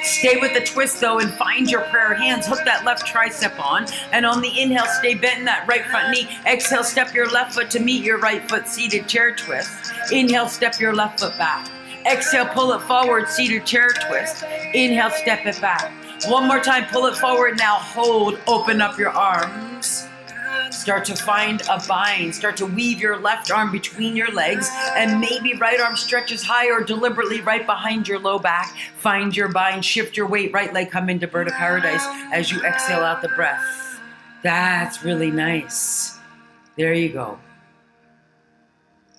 Stay with the twist though and find your prayer hands. Hook that left tricep on. And on the inhale, stay bent in that right front knee. Exhale, step your left foot to meet your right foot seated chair twist. Inhale, step your left foot back. Exhale, pull it forward, seated chair twist. Inhale, step it back. One more time, pull it forward. Now hold, open up your arms. Start to find a bind. Start to weave your left arm between your legs, and maybe right arm stretches high or deliberately right behind your low back. Find your bind, shift your weight, right leg come into bird of paradise as you exhale out the breath. That's really nice. There you go.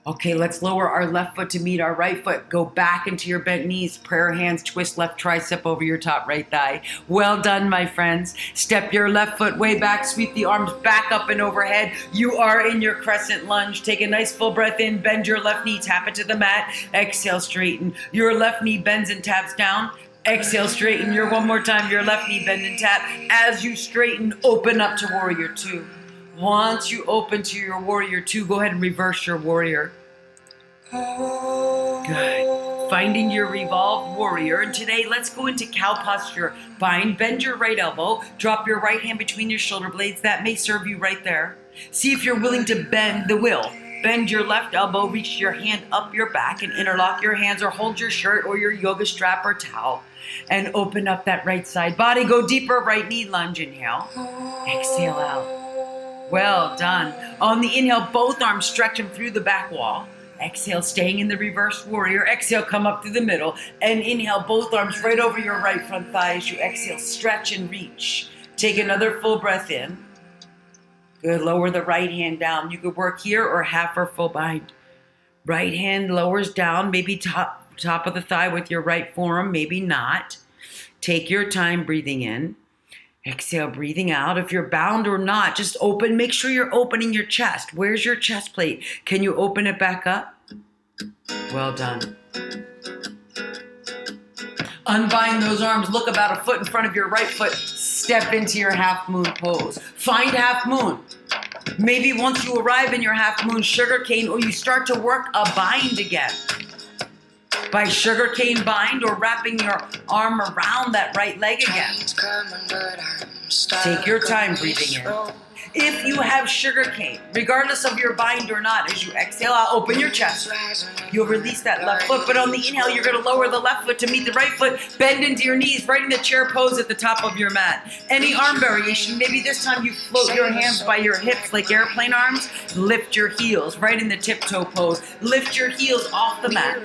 Okay, let's lower our left foot to meet our right foot. Go back into your bent knees. Prayer hands, twist left tricep over your top right thigh. Well done, my friends. Step your left foot way back, sweep the arms back up and overhead. You are in your crescent lunge. Take a nice full breath in, bend your left knee, tap it to the mat. Exhale, straighten. Your left knee bends and taps down. Exhale, straighten. Your one more time, your left knee bend and tap. As you straighten, open up to warrior two. Once you open to your warrior two, go ahead and reverse your warrior. Good. Finding your revolved warrior. And today, let's go into cow posture. Bind, bend your right elbow, drop your right hand between your shoulder blades. That may serve you right there. See if you're willing to bend the will. Bend your left elbow, reach your hand up your back, and interlock your hands or hold your shirt or your yoga strap or towel. And open up that right side body. Go deeper, right knee lunge. Inhale. Exhale out. Well done. On the inhale, both arms stretch them through the back wall. Exhale, staying in the reverse warrior. Exhale, come up through the middle. And inhale, both arms right over your right front thigh as you exhale, stretch and reach. Take another full breath in. Good. Lower the right hand down. You could work here or half or full bind. Right hand lowers down, maybe top, top of the thigh with your right forearm, maybe not. Take your time breathing in. Exhale, breathing out. If you're bound or not, just open. Make sure you're opening your chest. Where's your chest plate? Can you open it back up? Well done. Unbind those arms. Look about a foot in front of your right foot. Step into your half moon pose. Find half moon. Maybe once you arrive in your half moon sugar cane, or you start to work a bind again by sugarcane bind or wrapping your arm around that right leg again. Take your time breathing in. If you have sugar cane, regardless of your bind or not, as you exhale out, open your chest. You'll release that left foot, but on the inhale, you're to lower the left foot to meet the right foot. Bend into your knees, right in the chair pose at the top of your mat. Any arm variation, maybe this time you float your hands by your hips like airplane arms. Lift your heels right in the tiptoe pose. Lift your heels off the mat.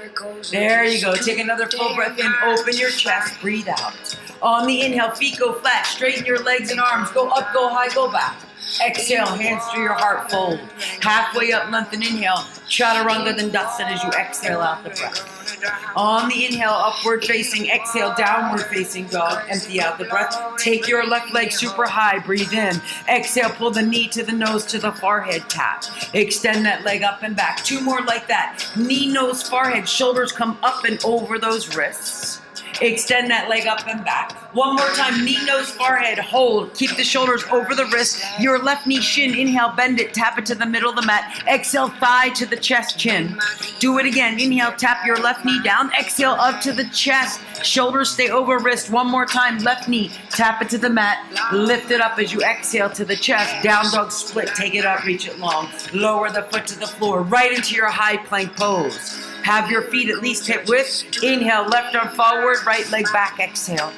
There you go. Take another full breath in. Open your chest. Breathe out. On the inhale, feet go flat. Straighten your legs and arms. Go up, go high, go back. Exhale, hands to your heart, fold. Halfway up, lengthen, inhale. Chaturanga Dandasana as you exhale out the breath. On the inhale, upward facing, exhale, downward facing dog. Empty out the breath. Take your left leg super high, breathe in. Exhale, pull the knee to the nose to the forehead, tap. Extend that leg up and back. Two more like that. Knee, nose, forehead, shoulders come up and over those wrists. Extend that leg up and back. One more time, knee, nose, forehead, hold. Keep the shoulders over the wrist. Your left knee shin, inhale, bend it, tap it to the middle of the mat. Exhale, thigh to the chest, chin. Do it again. Inhale, tap your left knee down. Exhale, up to the chest. Shoulders stay over wrist. One more time, left knee, tap it to the mat. Lift it up as you exhale to the chest. Down dog split, take it up, reach it long. Lower the foot to the floor, right into your high plank pose. Have your feet at least hip width. Inhale, left arm forward, right leg back, exhale.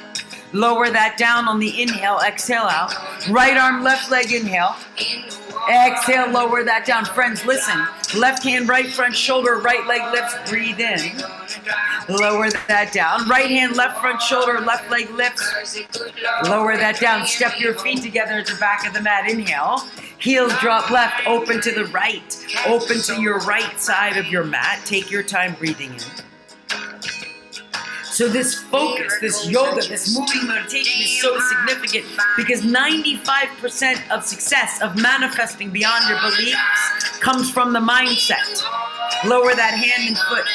Lower that down on the inhale, exhale out. Right arm, left leg, inhale. Exhale, lower that down. Friends, listen. Left hand, right front shoulder, right leg lifts, breathe in. Lower that down. Right hand, left front shoulder, left leg lifts. Lower that down. Step your feet together at the back of the mat. Inhale. Heels drop left, open to the right. Open to your right side of your mat. Take your time breathing in. So, this focus, this yoga, this moving meditation is so significant because 95% of success, of manifesting beyond your beliefs, comes from the mindset. Lower that hand and foot.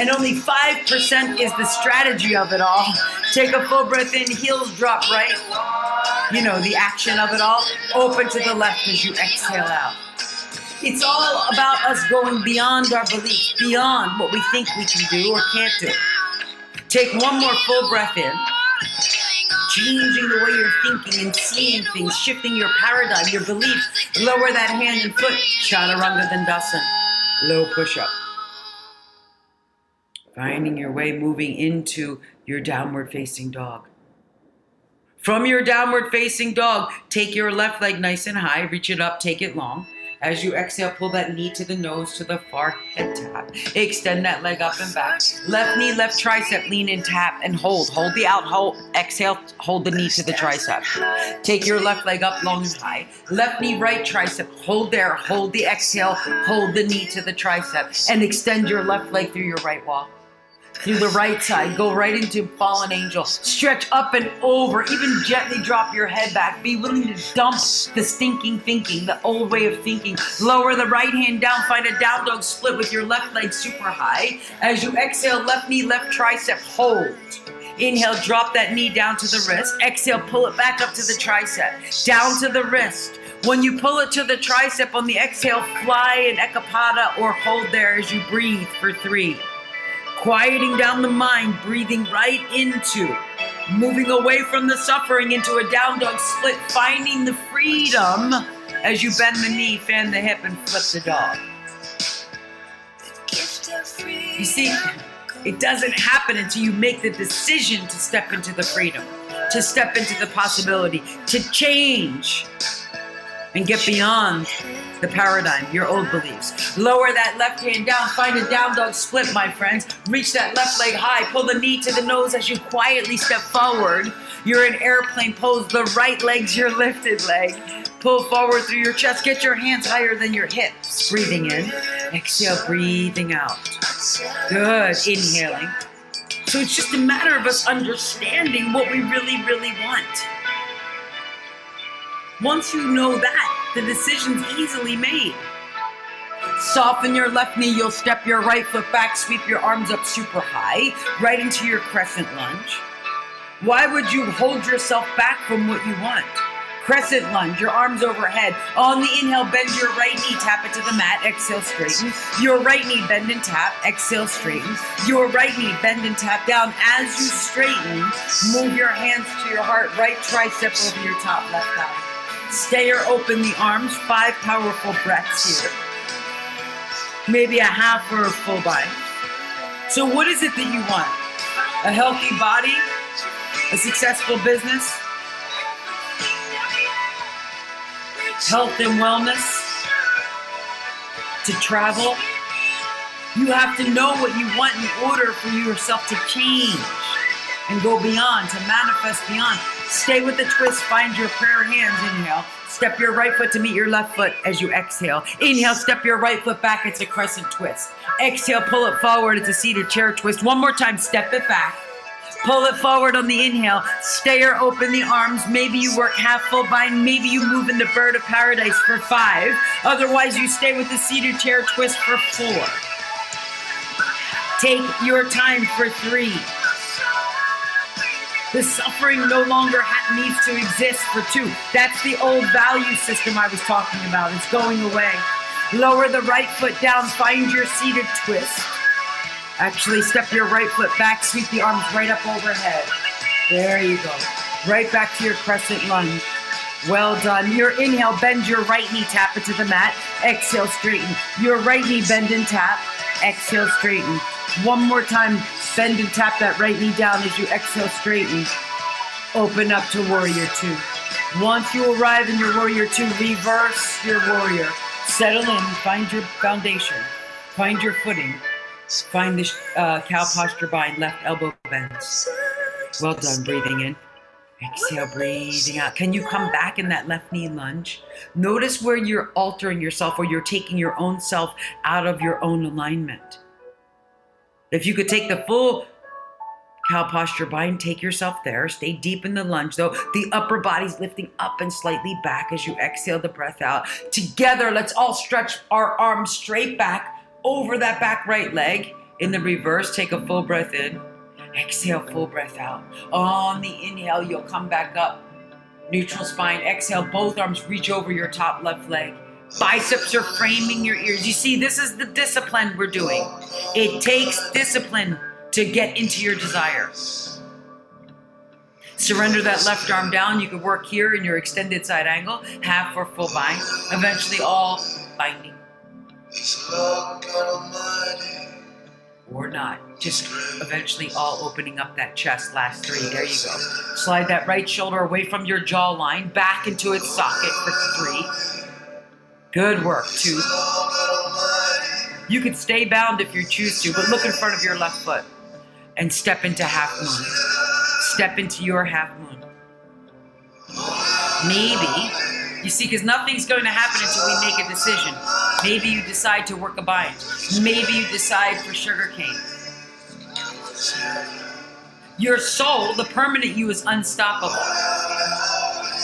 And only 5% is the strategy of it all. Take a full breath in, heels drop right. You know, the action of it all. Open to the left as you exhale out. It's all about us going beyond our beliefs, beyond what we think we can do or can't do. Take one more full breath in. Changing the way you're thinking and seeing things, shifting your paradigm, your beliefs. Lower that hand and foot. Chaturanga Dandasana. Low push up. Finding your way moving into your downward facing dog. From your downward facing dog, take your left leg nice and high, reach it up, take it long. As you exhale, pull that knee to the nose to the far head tap. Extend that leg up and back. Left knee, left tricep, lean and tap and hold. Hold the out, hold, exhale, hold the knee to the tricep. Take your left leg up long and high. Left knee, right tricep, hold there, hold the exhale, hold the knee to the tricep, and extend your left leg through your right wall through the right side. Go right into fallen angel. Stretch up and over. Even gently drop your head back. Be willing to dump the stinking thinking, the old way of thinking. Lower the right hand down. Find a down dog split with your left leg super high. As you exhale, left knee, left tricep, hold. Inhale, drop that knee down to the wrist. Exhale, pull it back up to the tricep. Down to the wrist. When you pull it to the tricep on the exhale, fly an ekapada or hold there as you breathe for three quieting down the mind, breathing right into, moving away from the suffering into a down dog split, finding the freedom as you bend the knee, fan the hip, and flip the dog. You see, it doesn't happen until you make the decision to step into the freedom, to step into the possibility, to change and get beyond the paradigm, your old beliefs. Lower that left hand down, find a down dog split, my friends. Reach that left leg high, pull the knee to the nose as you quietly step forward. You're in airplane pose, the right leg's your lifted leg. Pull forward through your chest, get your hands higher than your hips. Breathing in, exhale, breathing out. Good, inhaling. So it's just a matter of us understanding what we really, really want. Once you know that, the decision's easily made. Soften your left knee, you'll step your right foot back, sweep your arms up super high, right into your crescent lunge. Why would you hold yourself back from what you want? Crescent lunge, your arms overhead. On the inhale, bend your right knee, tap it to the mat, exhale, straighten. Your right knee, bend and tap, exhale, straighten. Your right knee, bend and tap down. As you straighten, move your hands to your heart, right tricep over your top left thigh. Stay or open the arms, five powerful breaths here. Maybe a half or a full body. So, what is it that you want? A healthy body? A successful business? Health and wellness? To travel? You have to know what you want in order for yourself to change and go beyond, to manifest beyond. Stay with the twist. Find your prayer hands. Inhale. Step your right foot to meet your left foot as you exhale. Inhale. Step your right foot back. It's a crescent twist. Exhale. Pull it forward. It's a seated chair twist. One more time. Step it back. Pull it forward on the inhale. Stay or open the arms. Maybe you work half full bind. Maybe you move in the bird of paradise for five. Otherwise, you stay with the seated chair twist for four. Take your time for three. The suffering no longer ha- needs to exist for two. That's the old value system I was talking about. It's going away. Lower the right foot down, find your seated twist. Actually, step your right foot back, sweep the arms right up overhead. There you go. Right back to your crescent lunge. Well done. Your inhale, bend your right knee, tap it to the mat. Exhale, straighten. Your right knee, bend and tap. Exhale, straighten. One more time, bend and tap that right knee down as you exhale, straighten. Open up to warrior two. Once you arrive in your warrior two, reverse your warrior. Settle in, find your foundation, find your footing, find the uh, cow posture bind, left elbow bends. Well done, breathing in. Exhale, breathing out. Can you come back in that left knee lunge? Notice where you're altering yourself or you're taking your own self out of your own alignment. If you could take the full cow posture bind, take yourself there. Stay deep in the lunge, though. The upper body's lifting up and slightly back as you exhale the breath out. Together, let's all stretch our arms straight back over that back right leg. In the reverse, take a full breath in. Exhale, full breath out. On the inhale, you'll come back up. Neutral spine. Exhale, both arms reach over your top left leg. Biceps are framing your ears. You see, this is the discipline we're doing. It takes discipline to get into your desire. Surrender that left arm down. You can work here in your extended side angle, half or full bind. Eventually, all binding. Or not. Just eventually all opening up that chest. Last three. There you go. Slide that right shoulder away from your jawline, back into its socket for three. Good work. Two. You could stay bound if you choose to, but look in front of your left foot and step into half moon. Step into your half moon. Maybe, you see, because nothing's going to happen until we make a decision. Maybe you decide to work a bind. Maybe you decide for sugarcane. Your soul, the permanent you, is unstoppable.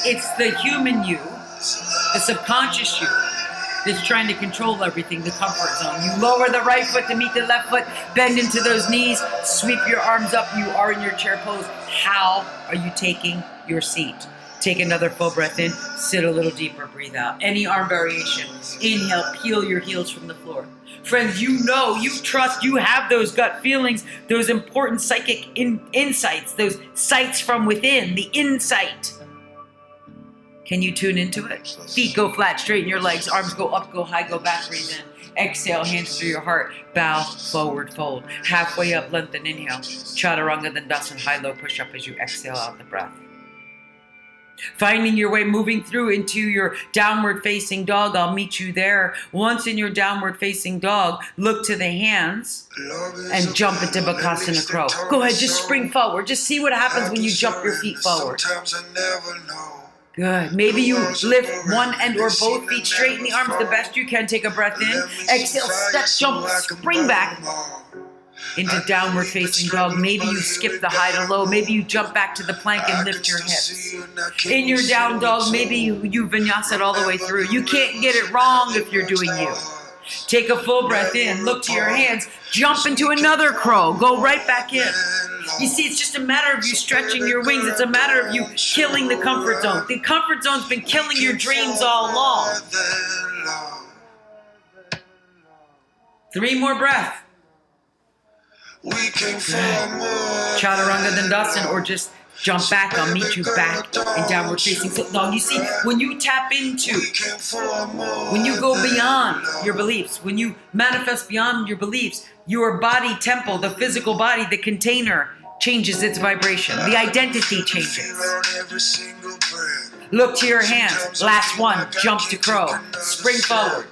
It's the human you, the subconscious you, that's trying to control everything, the comfort zone. You lower the right foot to meet the left foot, bend into those knees, sweep your arms up. You are in your chair pose. How are you taking your seat? Take another full breath in, sit a little deeper, breathe out. Any arm variation. Inhale, peel your heels from the floor. Friends, you know, you trust, you have those gut feelings, those important psychic in- insights, those sights from within, the insight. Can you tune into it? Feet go flat, straighten your legs, arms go up, go high, go back, breathe in. Exhale, hands through your heart, bow, forward, fold. Halfway up, lengthen, inhale. Chaturanga Dandasana, high low push up as you exhale out the breath. Finding your way, moving through into your downward facing dog. I'll meet you there. Once in your downward facing dog, look to the hands and jump into Bakasana Crow. Go ahead, just spring forward. Just see what happens when you jump your feet forward. Good. Maybe you lift one end or both feet, straighten the arms the best you can. Take a breath in. Exhale, step, jump, spring back into downward facing dog. Maybe you skip the high to low. Maybe you jump back to the plank and lift your hips. In your down dog, maybe you, you vinyasa it all the way through. You can't get it wrong if you're doing you. Take a full breath in, look to your hands, jump into another crow, go right back in. You see, it's just a matter of you stretching your wings. It's a matter of you killing the comfort zone. The comfort zone's been killing your dreams all along. Three more breaths. Chaturanga Dandasana, or just jump back. I'll meet you back in downward facing dog. You see, when you tap into, when you go beyond your beliefs, when you manifest beyond your beliefs, your body temple, the physical body, the container changes its vibration. The identity changes. Look to your hands. Last one. Jump to crow. Spring forward.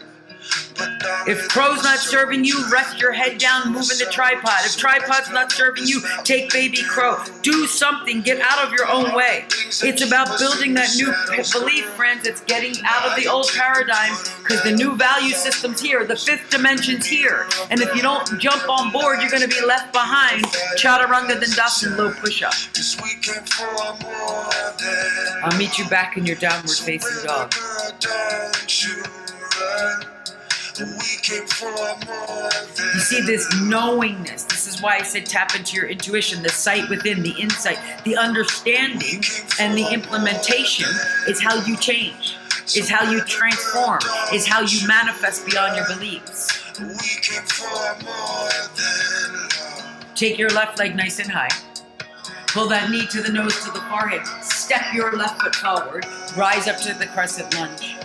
If crow's not serving you, rest your head down, move in the tripod. If tripod's not serving you, take baby crow. Do something, get out of your own way. It's about building that new belief, friends. It's getting out of the old paradigm because the new value system's here. The fifth dimension's here. And if you don't jump on board, you're going to be left behind. Chaturanga Dandasana, low push up. I'll meet you back in your downward facing dog. You see this knowingness. This is why I said tap into your intuition, the sight within, the insight, the understanding, and the implementation is how you change, is how you transform, is how you manifest beyond your beliefs. Take your left leg nice and high. Pull that knee to the nose to the forehead. Step your left foot forward. Rise up to the crescent lunge.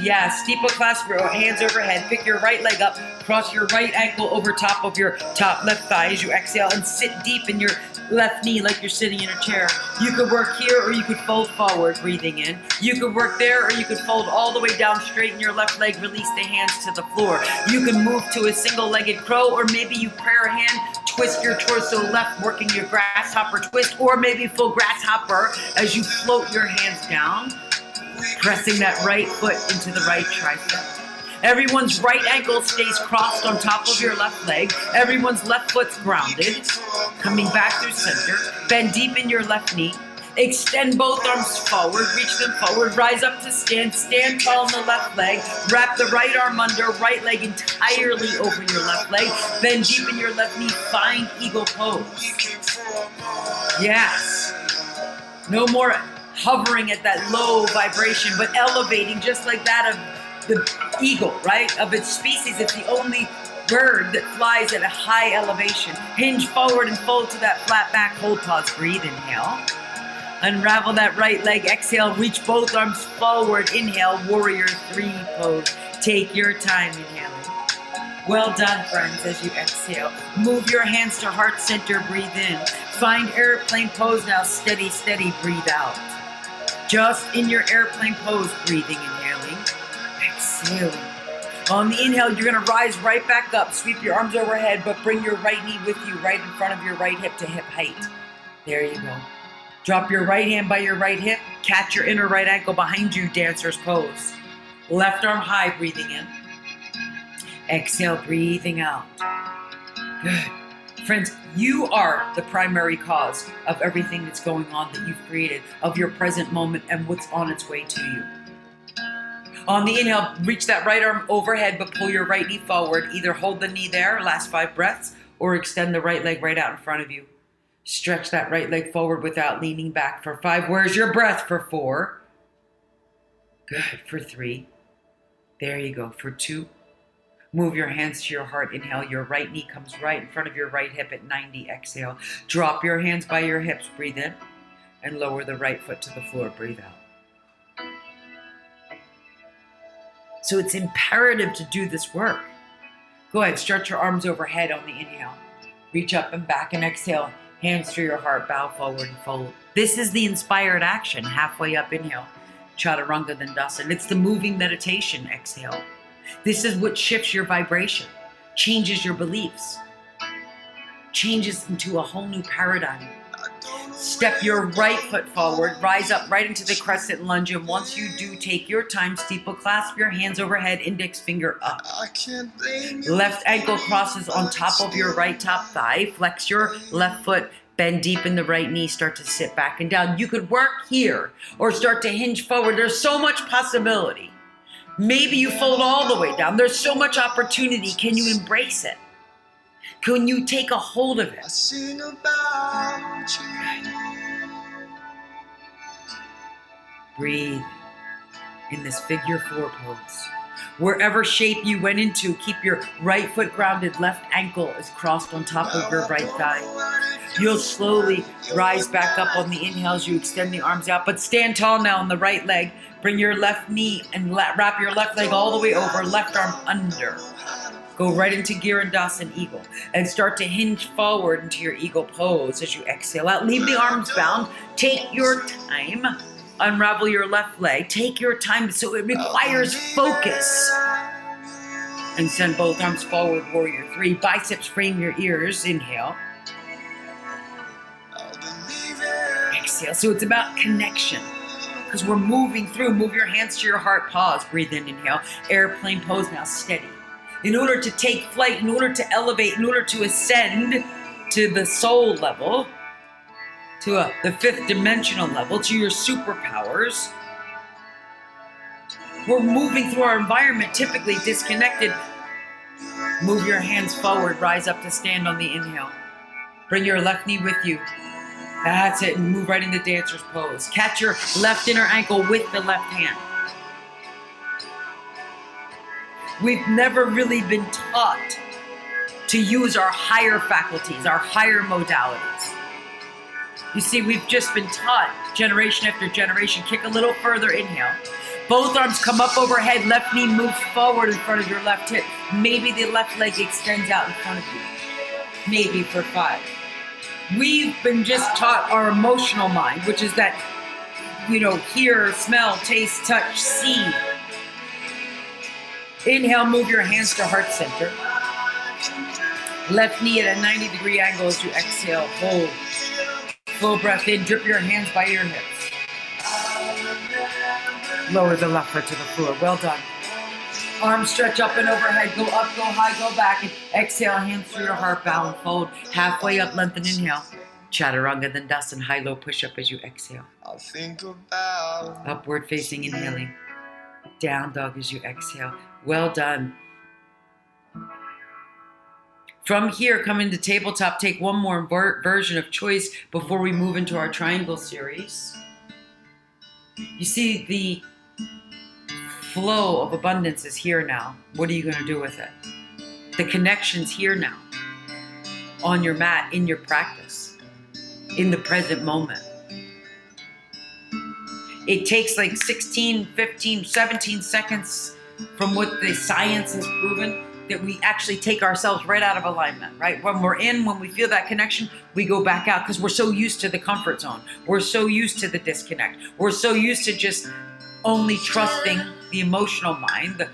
Yeah, steeple class your hands overhead. Pick your right leg up. Cross your right ankle over top of your top left thigh as you exhale and sit deep in your left knee like you're sitting in a chair. You could work here or you could fold forward, breathing in. You could work there or you could fold all the way down, straighten your left leg, release the hands to the floor. You can move to a single legged crow or maybe you prayer hand, twist your torso left, working your grasshopper twist, or maybe full grasshopper as you float your hands down, pressing that right foot into the right tricep. Everyone's right ankle stays crossed on top of your left leg. Everyone's left foot's grounded. Coming back through center. Bend deep in your left knee. Extend both arms forward, reach them forward, rise up to stand, stand tall on the left leg, wrap the right arm under, right leg entirely over your left leg, bend deep in your left knee, find eagle pose. Yes. No more hovering at that low vibration, but elevating just like that of the eagle, right? Of its species. It's the only bird that flies at a high elevation. Hinge forward and fold to that flat back, hold pause, breathe, inhale. Unravel that right leg. Exhale. Reach both arms forward. Inhale. Warrior three pose. Take your time inhaling. Well done, friends, as you exhale. Move your hands to heart center. Breathe in. Find airplane pose now. Steady, steady. Breathe out. Just in your airplane pose. Breathing, inhaling. Exhaling. On the inhale, you're going to rise right back up. Sweep your arms overhead, but bring your right knee with you right in front of your right hip to hip height. There you go. Drop your right hand by your right hip. Catch your inner right ankle behind you, dancer's pose. Left arm high, breathing in. Exhale, breathing out. Good. Friends, you are the primary cause of everything that's going on that you've created, of your present moment and what's on its way to you. On the inhale, reach that right arm overhead, but pull your right knee forward. Either hold the knee there, last five breaths, or extend the right leg right out in front of you. Stretch that right leg forward without leaning back for five. Where's your breath for four? Good. For three. There you go. For two. Move your hands to your heart. Inhale. Your right knee comes right in front of your right hip at 90. Exhale. Drop your hands by your hips. Breathe in. And lower the right foot to the floor. Breathe out. So it's imperative to do this work. Go ahead. Stretch your arms overhead on the inhale. Reach up and back and exhale. Hands to your heart, bow forward and fold. This is the inspired action, halfway up, inhale. Chaturanga Dandasana. It's the moving meditation, exhale. This is what shifts your vibration, changes your beliefs, changes into a whole new paradigm. Step your right foot forward, rise up right into the crescent lunge, and once you do, take your time, steeple clasp your hands overhead, index finger up. Left ankle crosses on top of your right top thigh, flex your left foot, bend deep in the right knee, start to sit back and down. You could work here or start to hinge forward. There's so much possibility. Maybe you fold all the way down. There's so much opportunity. Can you embrace it? Can you take a hold of it? Breathe in this figure four pose. Wherever shape you went into, keep your right foot grounded, left ankle is crossed on top of your right thigh. You'll slowly rise back up on the inhales. You extend the arms out, but stand tall now on the right leg. Bring your left knee and wrap your left leg all the way over, left arm under. Go right into Garudasana Eagle and start to hinge forward into your eagle pose as you exhale out. Leave the arms bound. Take your time unravel your left leg. Take your time. So it requires focus. And send both arms forward, warrior three. Biceps frame your ears. Inhale. Exhale. So it's about connection. Because we're moving through. Move your hands to your heart. Pause. Breathe in. Inhale. Airplane pose now. Steady. In order to take flight, in order to elevate, in order to ascend to the soul level, to a, the fifth dimensional level, to your superpowers. We're moving through our environment, typically disconnected. Move your hands forward, rise up to stand on the inhale. Bring your left knee with you. That's it, and move right into dancer's pose. Catch your left inner ankle with the left hand. We've never really been taught to use our higher faculties, our higher modalities. You see, we've just been taught generation after generation. Kick a little further, inhale. Both arms come up overhead, left knee moves forward in front of your left hip. Maybe the left leg extends out in front of you. Maybe for five. We've been just taught our emotional mind, which is that, you know, hear, smell, taste, touch, see. Inhale, move your hands to heart center. Left knee at a 90 degree angle as you exhale, hold. Full breath in, drip your hands by your hips. Lower the left foot to the floor. Well done. Arms stretch up and overhead. Go up, go high, go back. And exhale, hands through your heart, bow and fold. Halfway up, lengthen, inhale. Chaturanga, Dandasana high low push up as you exhale. I'll think about Upward facing, inhaling. Down dog as you exhale. Well done. From here, come into tabletop. Take one more ver- version of choice before we move into our triangle series. You see, the flow of abundance is here now. What are you going to do with it? The connection's here now. On your mat, in your practice, in the present moment. It takes like 16, 15, 17 seconds from what the science has proven that we actually take ourselves right out of alignment, right? When we're in, when we feel that connection, we go back out because we're so used to the comfort zone. We're so used to the disconnect. We're so used to just only trusting the emotional mind, the,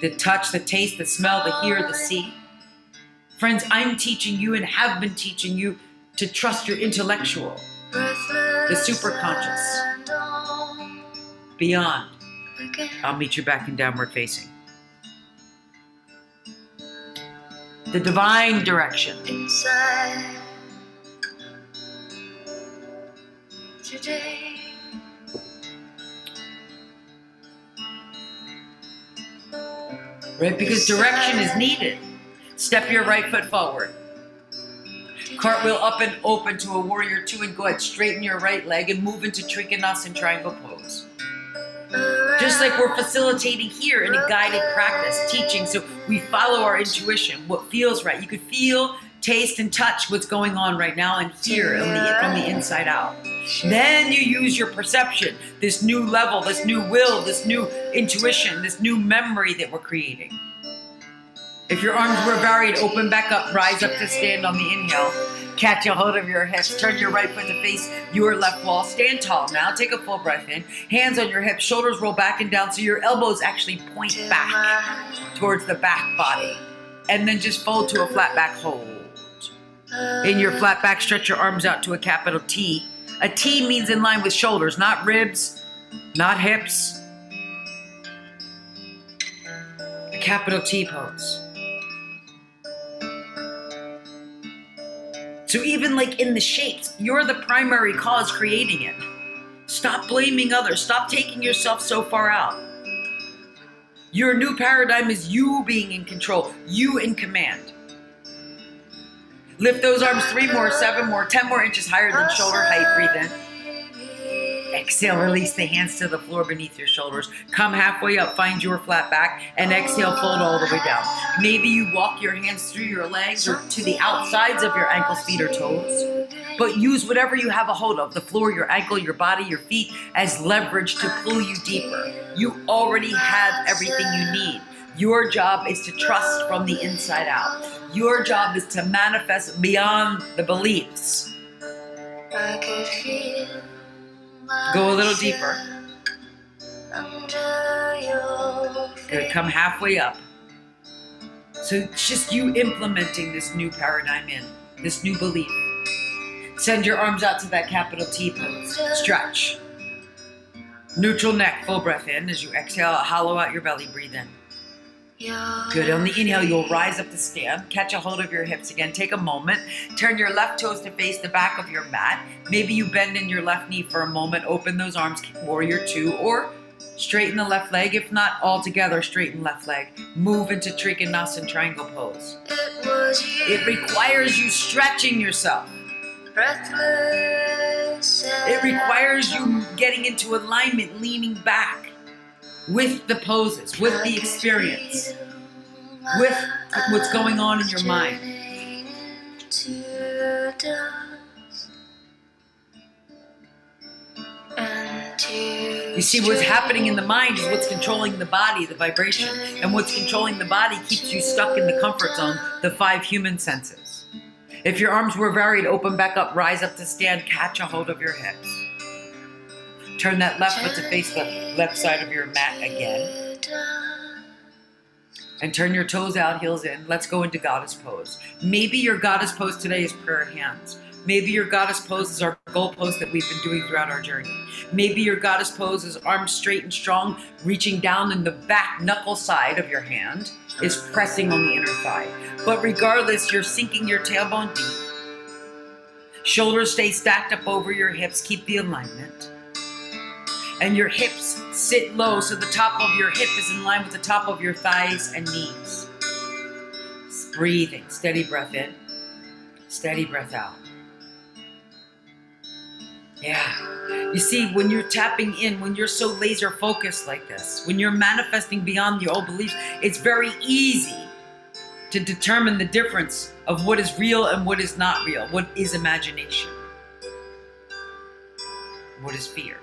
the touch, the taste, the smell, the hear, the see. Friends, I'm teaching you and have been teaching you to trust your intellectual, the superconscious, beyond. I'll meet you back in downward facing. The divine direction. inside today. right? Because direction is needed. Step your right foot forward. Cartwheel up and open to a warrior two and go ahead. Straighten your right leg and move into Trikonasana triangle pose. Just like we're facilitating here in a guided practice, teaching, so we follow our intuition, what feels right. You could feel, taste, and touch what's going on right now and hear on the, from the inside out. Then you use your perception, this new level, this new will, this new intuition, this new memory that we're creating. If your arms were varied, open back up, rise up to stand on the inhale. Catch a hold of your hips. Turn your right foot to face your left wall. Stand tall now. Take a full breath in. Hands on your hips. Shoulders roll back and down so your elbows actually point back towards the back body. And then just fold to a flat back hold. In your flat back, stretch your arms out to a capital T. A T means in line with shoulders, not ribs, not hips. A capital T pose. So even like in the shapes, you're the primary cause creating it. Stop blaming others. Stop taking yourself so far out. Your new paradigm is you being in control, you in command. Lift those arms three more, seven more, ten more inches higher than shoulder height. Breathe in. Exhale, release the hands to the floor beneath your shoulders. Come halfway up, find your flat back, and exhale, fold all the way down. Maybe you walk your hands through your legs or to the outsides of your ankles, feet, or toes. But use whatever you have a hold of the floor, your ankle, your body, your feet as leverage to pull you deeper. You already have everything you need. Your job is to trust from the inside out. Your job is to manifest beyond the beliefs. I feel Go a little deeper. Good. Come halfway up. So it's just you implementing this new paradigm in, this new belief. Send your arms out to that capital T pose. Stretch. Neutral neck, full breath in. As you exhale, hollow out your belly, breathe in. Good. On the inhale, you'll rise up the stand. Catch a hold of your hips again. Take a moment. Turn your left toes to face the back of your mat. Maybe you bend in your left knee for a moment. Open those arms, warrior two, or Straighten the left leg. If not all together, straighten left leg. Move into Trikonasana triangle pose. It was you. It requires you stretching yourself. breathless. It requires you getting into alignment, leaning back with the poses, with the experience, with what's going on in your mind. You see, what's happening in the mind is what's controlling the body, the vibration. And what's controlling the body keeps you stuck in the comfort zone, the five human senses. If your arms were varied, open back up, rise up to stand, catch a hold of your hips. Turn that left foot to face the left side of your mat again. And turn your toes out, heels in. Let's go into goddess pose. Maybe your goddess pose today is prayer hands. Maybe your goddess pose is our goal pose that we've been doing throughout our journey. Maybe your goddess pose is arms straight and strong, reaching down in the back knuckle side of your hand is pressing on the inner thigh. But regardless, you're sinking your tailbone deep. Shoulders stay stacked up over your hips, keep the alignment. And your hips sit low so the top of your hip is in line with the top of your thighs and knees. Breathing, steady breath in, steady breath out. Yeah. You see, when you're tapping in, when you're so laser focused like this, when you're manifesting beyond your old beliefs, it's very easy to determine the difference of what is real and what is not real, what is imagination, what is fear,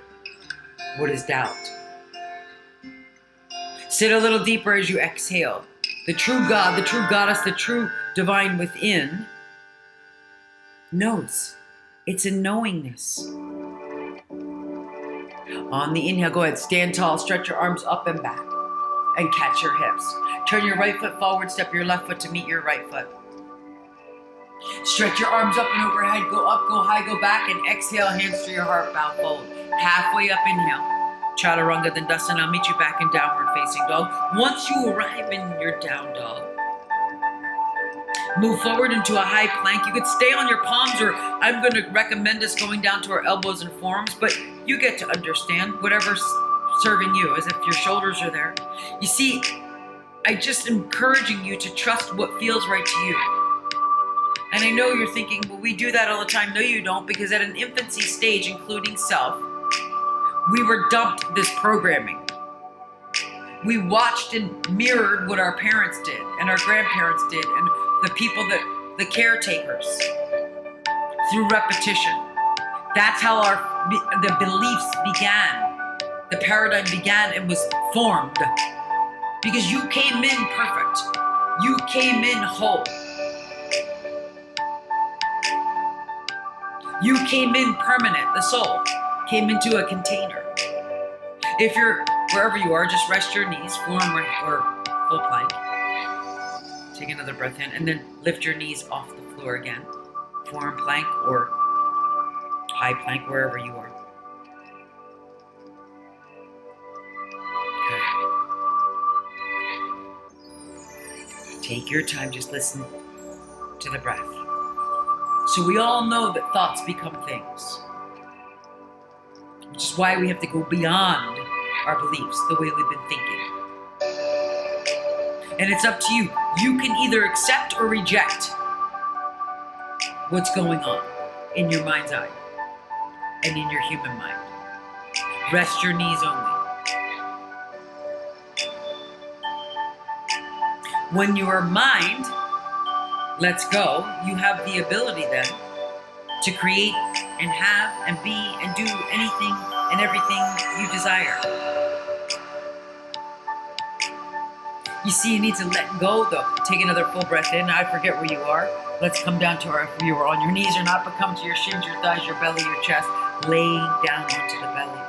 what is doubt. Sit a little deeper as you exhale. The true God, the true goddess, the true divine within knows. It's a knowingness. On the inhale, go ahead, stand tall, stretch your arms up and back, and catch your hips. Turn your right foot forward, step your left foot to meet your right foot. Stretch your arms up and overhead, go up, go high, go back, and exhale, hands to your heart, bow, fold. Halfway up, inhale. Chaturanga Dandasana, I'll meet you back in downward facing dog. Once you arrive in your down dog, Move forward into a high plank. You could stay on your palms, or I'm going to recommend us going down to our elbows and forearms, but you get to understand whatever's serving you as if your shoulders are there. You see, I just encouraging you to trust what feels right to you. And I know you're thinking, well, we do that all the time. No, you don't, because at an infancy stage, including self, we were dumped this programming. We watched and mirrored what our parents did and our grandparents did and the people that the caretakers through repetition. That's how our the beliefs began. The paradigm began and was formed because you came in perfect. You came in whole. You came in permanent. The soul came into a container. If you're wherever you are, just rest your knees, form or, full plank. Take another breath in and then lift your knees off the floor again. Forearm plank or high plank, wherever you are. Take your time, just listen to the breath. So, we all know that thoughts become things, which is why we have to go beyond our beliefs, the way we've been thinking. And it's up to you. You can either accept or reject what's going on in your mind's eye and in your human mind. Rest your knees only. When your mind lets go, you have the ability then to create and have and be and do anything and everything you desire. You see, you need to let go though. Take another full breath in. I forget where you are. Let's come down to our, if you are on your knees or not, but come to your shins, your thighs, your belly, your chest, laying down onto the belly.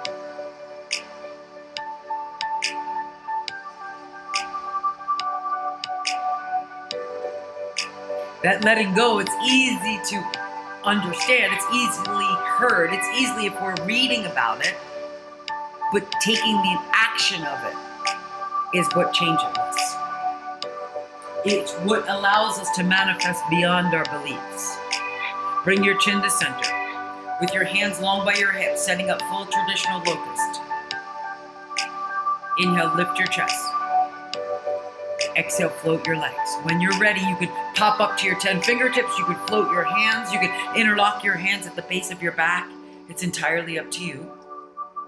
That letting go, it's easy to understand, it's easily heard, it's easily if we're reading about it, but taking the action of it is what changes us. It's what allows us to manifest beyond our beliefs. Bring your chin to center, with your hands long by your hips, setting up full traditional locust. Inhale, lift your chest. Exhale, float your legs. When you're ready, you could pop up to your 10 fingertips. You could float your hands. You could interlock your hands at the base of your back. It's entirely up to you.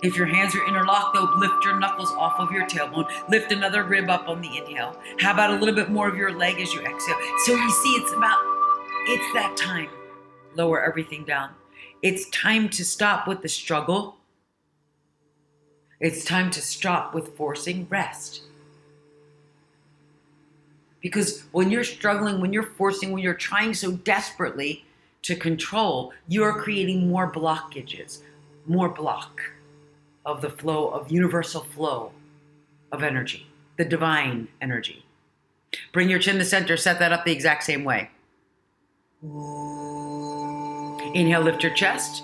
If your hands are interlocked, though, lift your knuckles off of your tailbone. Lift another rib up on the inhale. How about a little bit more of your leg as you exhale? So you see, it's about, it's that time. Lower everything down. It's time to stop with the struggle. It's time to stop with forcing rest. Because when you're struggling, when you're forcing, when you're trying so desperately to control, you're creating more blockages, more block of the flow of universal flow of energy, the divine energy. Bring your chin to center, set that up the exact same way. Inhale, lift your chest.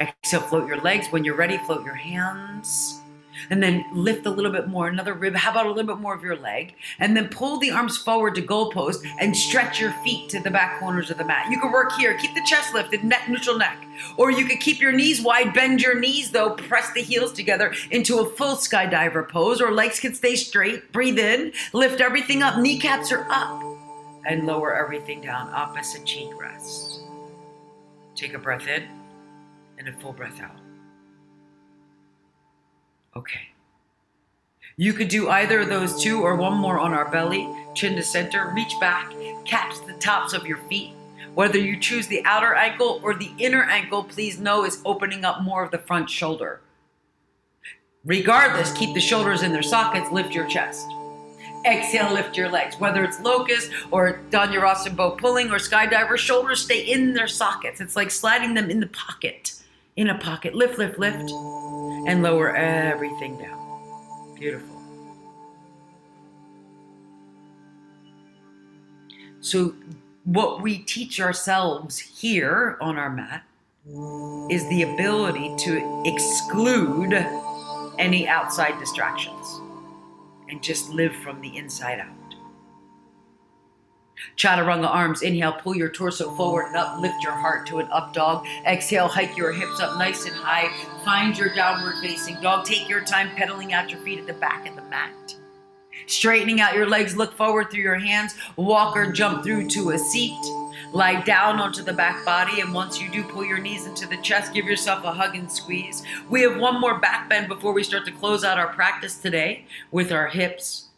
Exhale, float your legs. When you're ready, float your hands and then lift a little bit more, another rib. How about a little bit more of your leg? And then pull the arms forward to goalpost and stretch your feet to the back corners of the mat. You can work here, keep the chest lifted, neck, neutral neck. Or you could keep your knees wide, bend your knees though, press the heels together into a full skydiver pose, or legs can stay straight. Breathe in, lift everything up, kneecaps are up, and lower everything down. Opposite cheek rest. Take a breath in and a full breath out. Okay. You could do either of those two or one more on our belly, chin to center, reach back, catch the tops of your feet. Whether you choose the outer ankle or the inner ankle, please know is opening up more of the front shoulder. Regardless, keep the shoulders in their sockets, lift your chest. Exhale, lift your legs. Whether it's locust or Dhanurasana bow pulling or skydiver, shoulders stay in their sockets. It's like sliding them in the pocket, in a pocket. Lift, lift, lift and lower everything down. Beautiful. So, what we teach ourselves here on our mat is the ability to exclude any outside distractions and just live from the inside out. Chaturanga arms. Inhale, pull your torso forward and up. Lift your heart to an up dog. Exhale, hike your hips up nice and high. Find your downward facing dog. Take your time pedaling out your feet at the back of the mat. Straightening out your legs, look forward through your hands. Walk or jump through to a seat. Lie down onto the back body, and once you do, pull your knees into the chest. Give yourself a hug and squeeze. We have one more back bend before we start to close out our practice today with our hips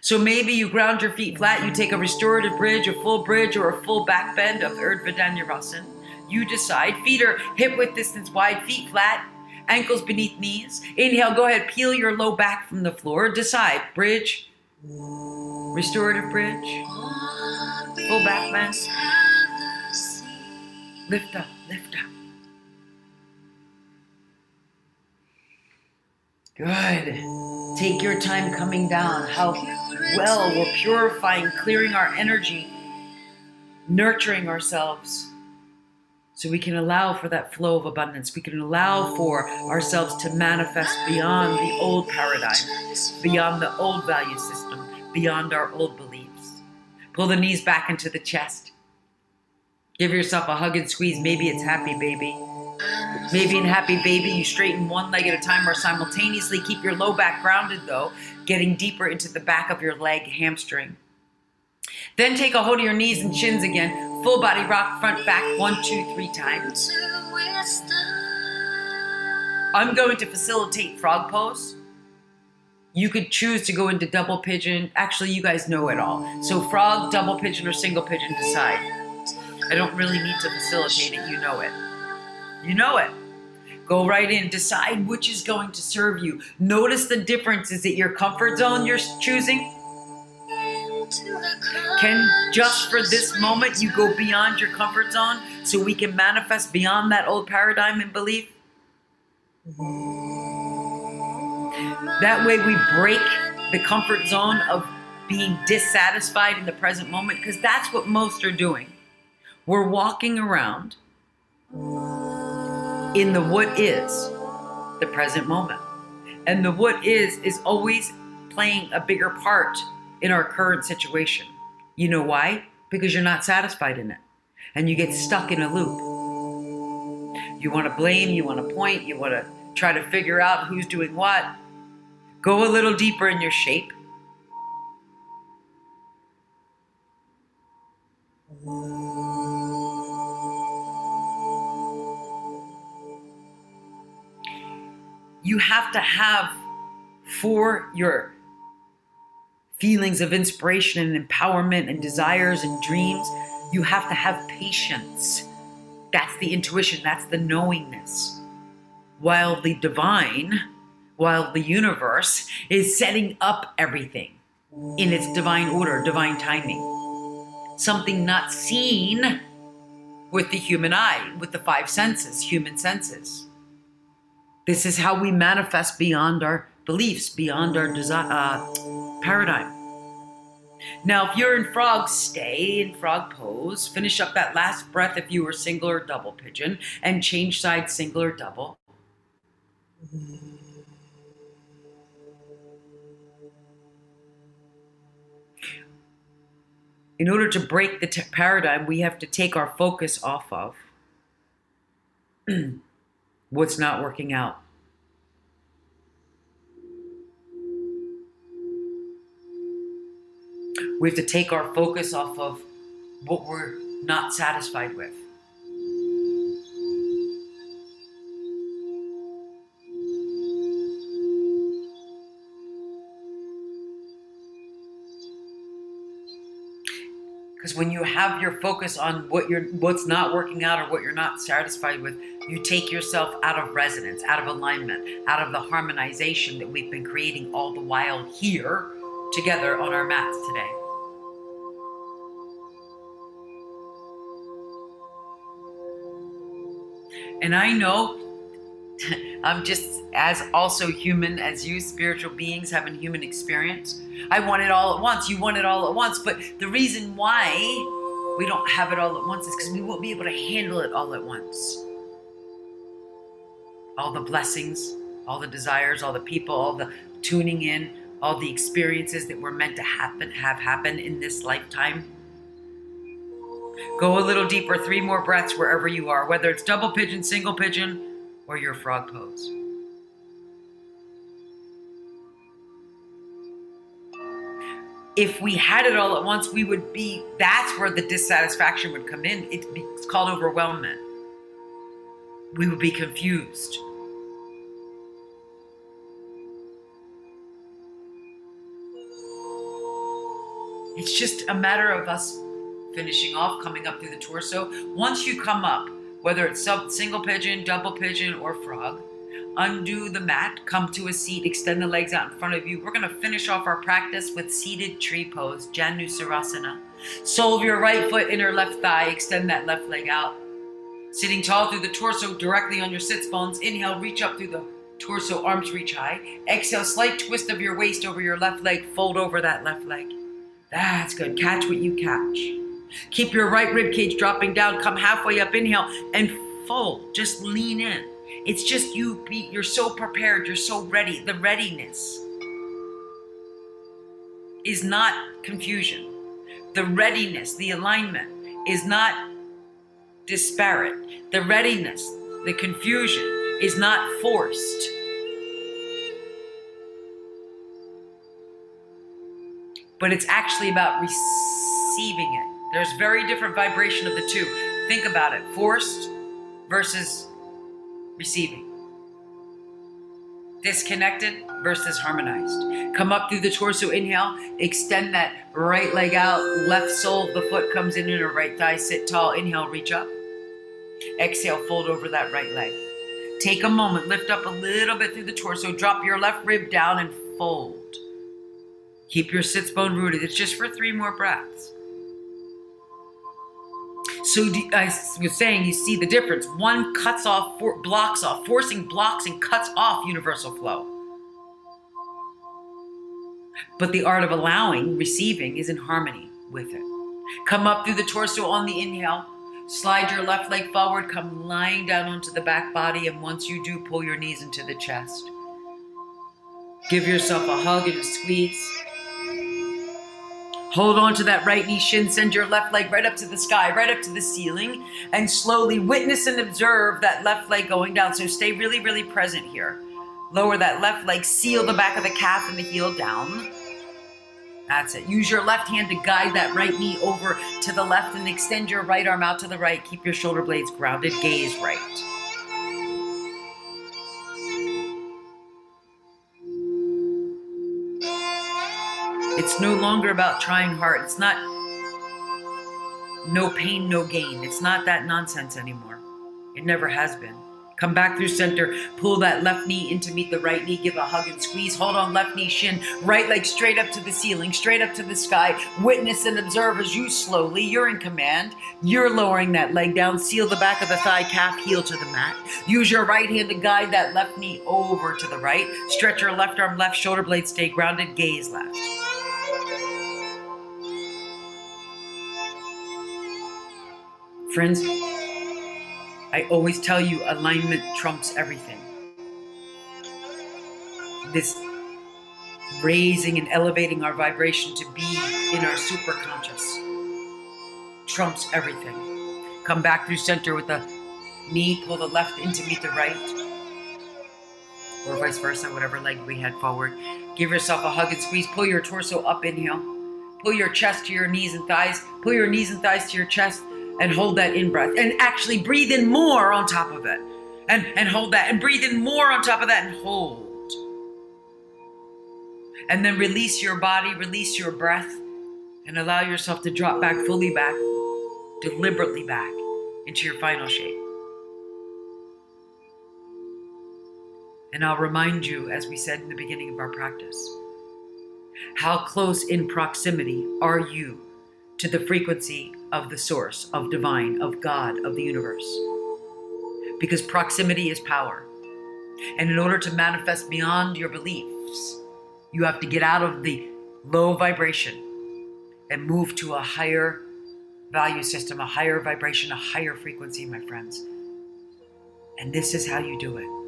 so maybe you ground your feet flat, you take a restorative bridge, a full bridge, or a full back bend of Urdhva. You decide. Feet are hip width distance wide, feet flat, ankles beneath knees. Inhale, go ahead, peel your low back from the floor. Decide. Bridge, restorative bridge, full back bend. Lift up, lift up. Good. Take your time coming down. How well we're purifying, clearing our energy, nurturing ourselves so we can allow for that flow of abundance. We can allow for ourselves to manifest beyond the old paradigm, beyond the old value system, beyond our old beliefs. Pull the knees back into the chest. Give yourself a hug and squeeze. Maybe it's happy, baby. Maybe in Happy Baby, you straighten one leg at a time or simultaneously keep your low back grounded, though, getting deeper into the back of your leg hamstring. Then take a hold of your knees and chins again. Full body rock, front, back, one, two, three times. I'm going to facilitate frog pose. You could choose to go into double pigeon. Actually, you guys know it all. So, frog, double pigeon, or single pigeon, decide. I don't really need to facilitate it, you know it. You know it. Go right in, decide which is going to serve you. Notice the difference. Is it your comfort zone you're choosing? Can just for this moment you go beyond your comfort zone so we can manifest beyond that old paradigm and belief? That way we break the comfort zone of being dissatisfied in the present moment because that's what most are doing. We're walking around in the what is, the present moment. And the what is is always playing a bigger part in our current situation. You know why? Because you're not satisfied in it. And you get stuck in a loop. You want to blame, you want to point, you want to try to figure out who's doing what. Go a little deeper in your shape. You have to have for your feelings of inspiration and empowerment and desires and dreams, you have to have patience. That's the intuition, that's the knowingness. While the divine, while the universe is setting up everything in its divine order, divine timing. Something not seen with the human eye, with the five senses, human senses. This is how we manifest beyond our beliefs, beyond our desi- uh, paradigm. Now, if you're in frog, stay in frog pose. Finish up that last breath if you were single or double pigeon, and change side single or double. In order to break the t- paradigm, we have to take our focus off of what's not working out. We have to take our focus off of what we're not satisfied with. Because when you have your focus on what you're what's not working out or what you're not satisfied with, you take yourself out of resonance, out of alignment, out of the harmonization that we've been creating all the while here together on our mats today. And I know I'm just as also human as you, spiritual beings having human experience. I want it all at once. You want it all at once. But the reason why we don't have it all at once is because we won't be able to handle it all at once. All the blessings, all the desires, all the people, all the tuning in, all the experiences that were meant to happen, have happen in this lifetime. Go a little deeper, three more breaths wherever you are, whether it's double pigeon, single pigeon, or your frog pose. If we had it all at once, we would be, that's where the dissatisfaction would come in. It's, called overwhelmment. We would be confused. It's just a matter of us finishing off, coming up through the torso. Once you come up, whether it's single pigeon, double pigeon, or frog, undo the mat, come to a seat, extend the legs out in front of you. We're going to finish off our practice with seated tree pose, Janu Sirsasana. Sole of your right foot, inner left thigh, extend that left leg out. Sitting tall through the torso, directly on your sits bones. Inhale, reach up through the torso, arms reach high. Exhale, slight twist of your waist over your left leg, fold over that left leg. That's good. Catch what you catch. Keep your right rib cage dropping down. Come halfway up. Inhale and fold. Just lean in. It's just you. Be, you're so prepared. You're so ready. The readiness is not confusion. The readiness, the alignment is not disparate. The readiness, the confusion is not forced. But it's actually about receiving it. There's very different vibration of the two. Think about it forced versus receiving. Disconnected versus harmonized. Come up through the torso, inhale, extend that right leg out, left sole of the foot comes in in a right thigh, sit tall, inhale, reach up. Exhale, fold over that right leg. Take a moment, lift up a little bit through the torso, drop your left rib down and fold. Keep your sits bone rooted. It's just for three more breaths. So I was uh, saying, you see the difference. One cuts off, for, blocks off, forcing blocks and cuts off universal flow. But the art of allowing, receiving, is in harmony with it. Come up through the torso on the inhale. Slide your left leg forward. Come lying down onto the back body. And once you do, pull your knees into the chest. Give yourself a hug and a squeeze. Hold on to that right knee shin, send your left leg right up to the sky, right up to the ceiling, and slowly witness and observe that left leg going down. So stay really, really present here. Lower that left leg, seal the back of the calf and the heel down. That's it. Use your left hand to guide that right knee over to the left and extend your right arm out to the right. Keep your shoulder blades grounded, gaze right. It's no longer about trying hard. It's not no pain, no gain. It's not that nonsense anymore. It never has been. Come back through center. Pull that left knee in to meet the right knee. Give a hug and squeeze. Hold on left knee shin. Right leg straight up to the ceiling, straight up to the sky. Witness and observe as you slowly, you're in command. You're lowering that leg down. Seal the back of the thigh, calf, heel to the mat. Use your right hand to guide that left knee over to the right. Stretch your left arm, left shoulder blade, stay grounded, gaze left. Friends, I always tell you alignment trumps everything. This raising and elevating our vibration to be in our superconscious trumps everything. Come back through center with the knee, pull the left in to meet the right, or vice versa, whatever leg we head forward. Give yourself a hug and squeeze. Pull your torso up, inhale. Pull your chest to your knees and thighs. Pull your knees and thighs to your chest and hold that in breath and actually breathe in more on top of it and and hold that and breathe in more on top of that and hold. And then release your body release your breath and allow yourself to drop back fully back deliberately back into your final shape. And i'll remind you as we said in the beginning of our practice how close in proximity are you to the frequency of the source, of divine, of God, of the universe. Because proximity is power. And in order to manifest beyond your beliefs, you have to get out of the low vibration and move to a higher value system, a higher vibration, a higher frequency, my friends. And this is how you do it.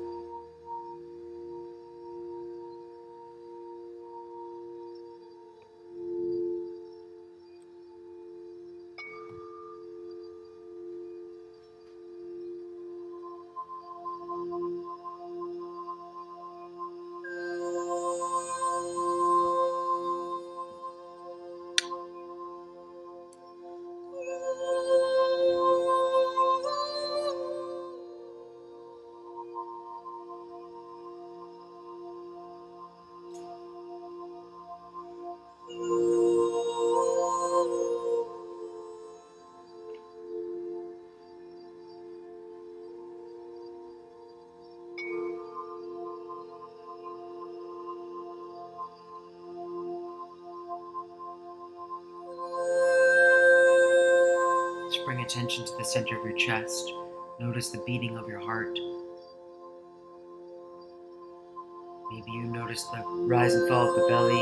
Center of your chest. Notice the beating of your heart. Maybe you notice the rise and fall of the belly.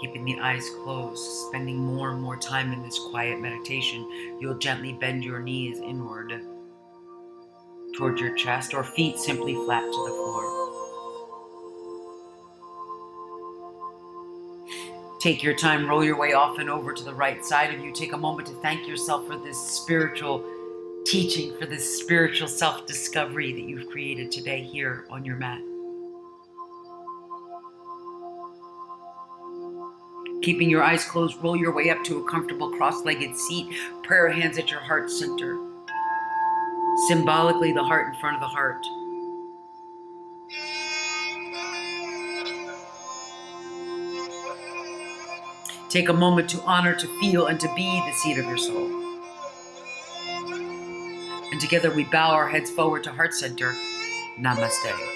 Keeping the eyes closed, spending more and more time in this quiet meditation, you'll gently bend your knees inward toward your chest or feet simply flat to the floor. Take your time, roll your way off and over to the right side of you. Take a moment to thank yourself for this spiritual teaching, for this spiritual self discovery that you've created today here on your mat. Keeping your eyes closed, roll your way up to a comfortable cross legged seat, prayer hands at your heart center. Symbolically, the heart in front of the heart. Take a moment to honor, to feel, and to be the seat of your soul. And together we bow our heads forward to heart center. Namaste.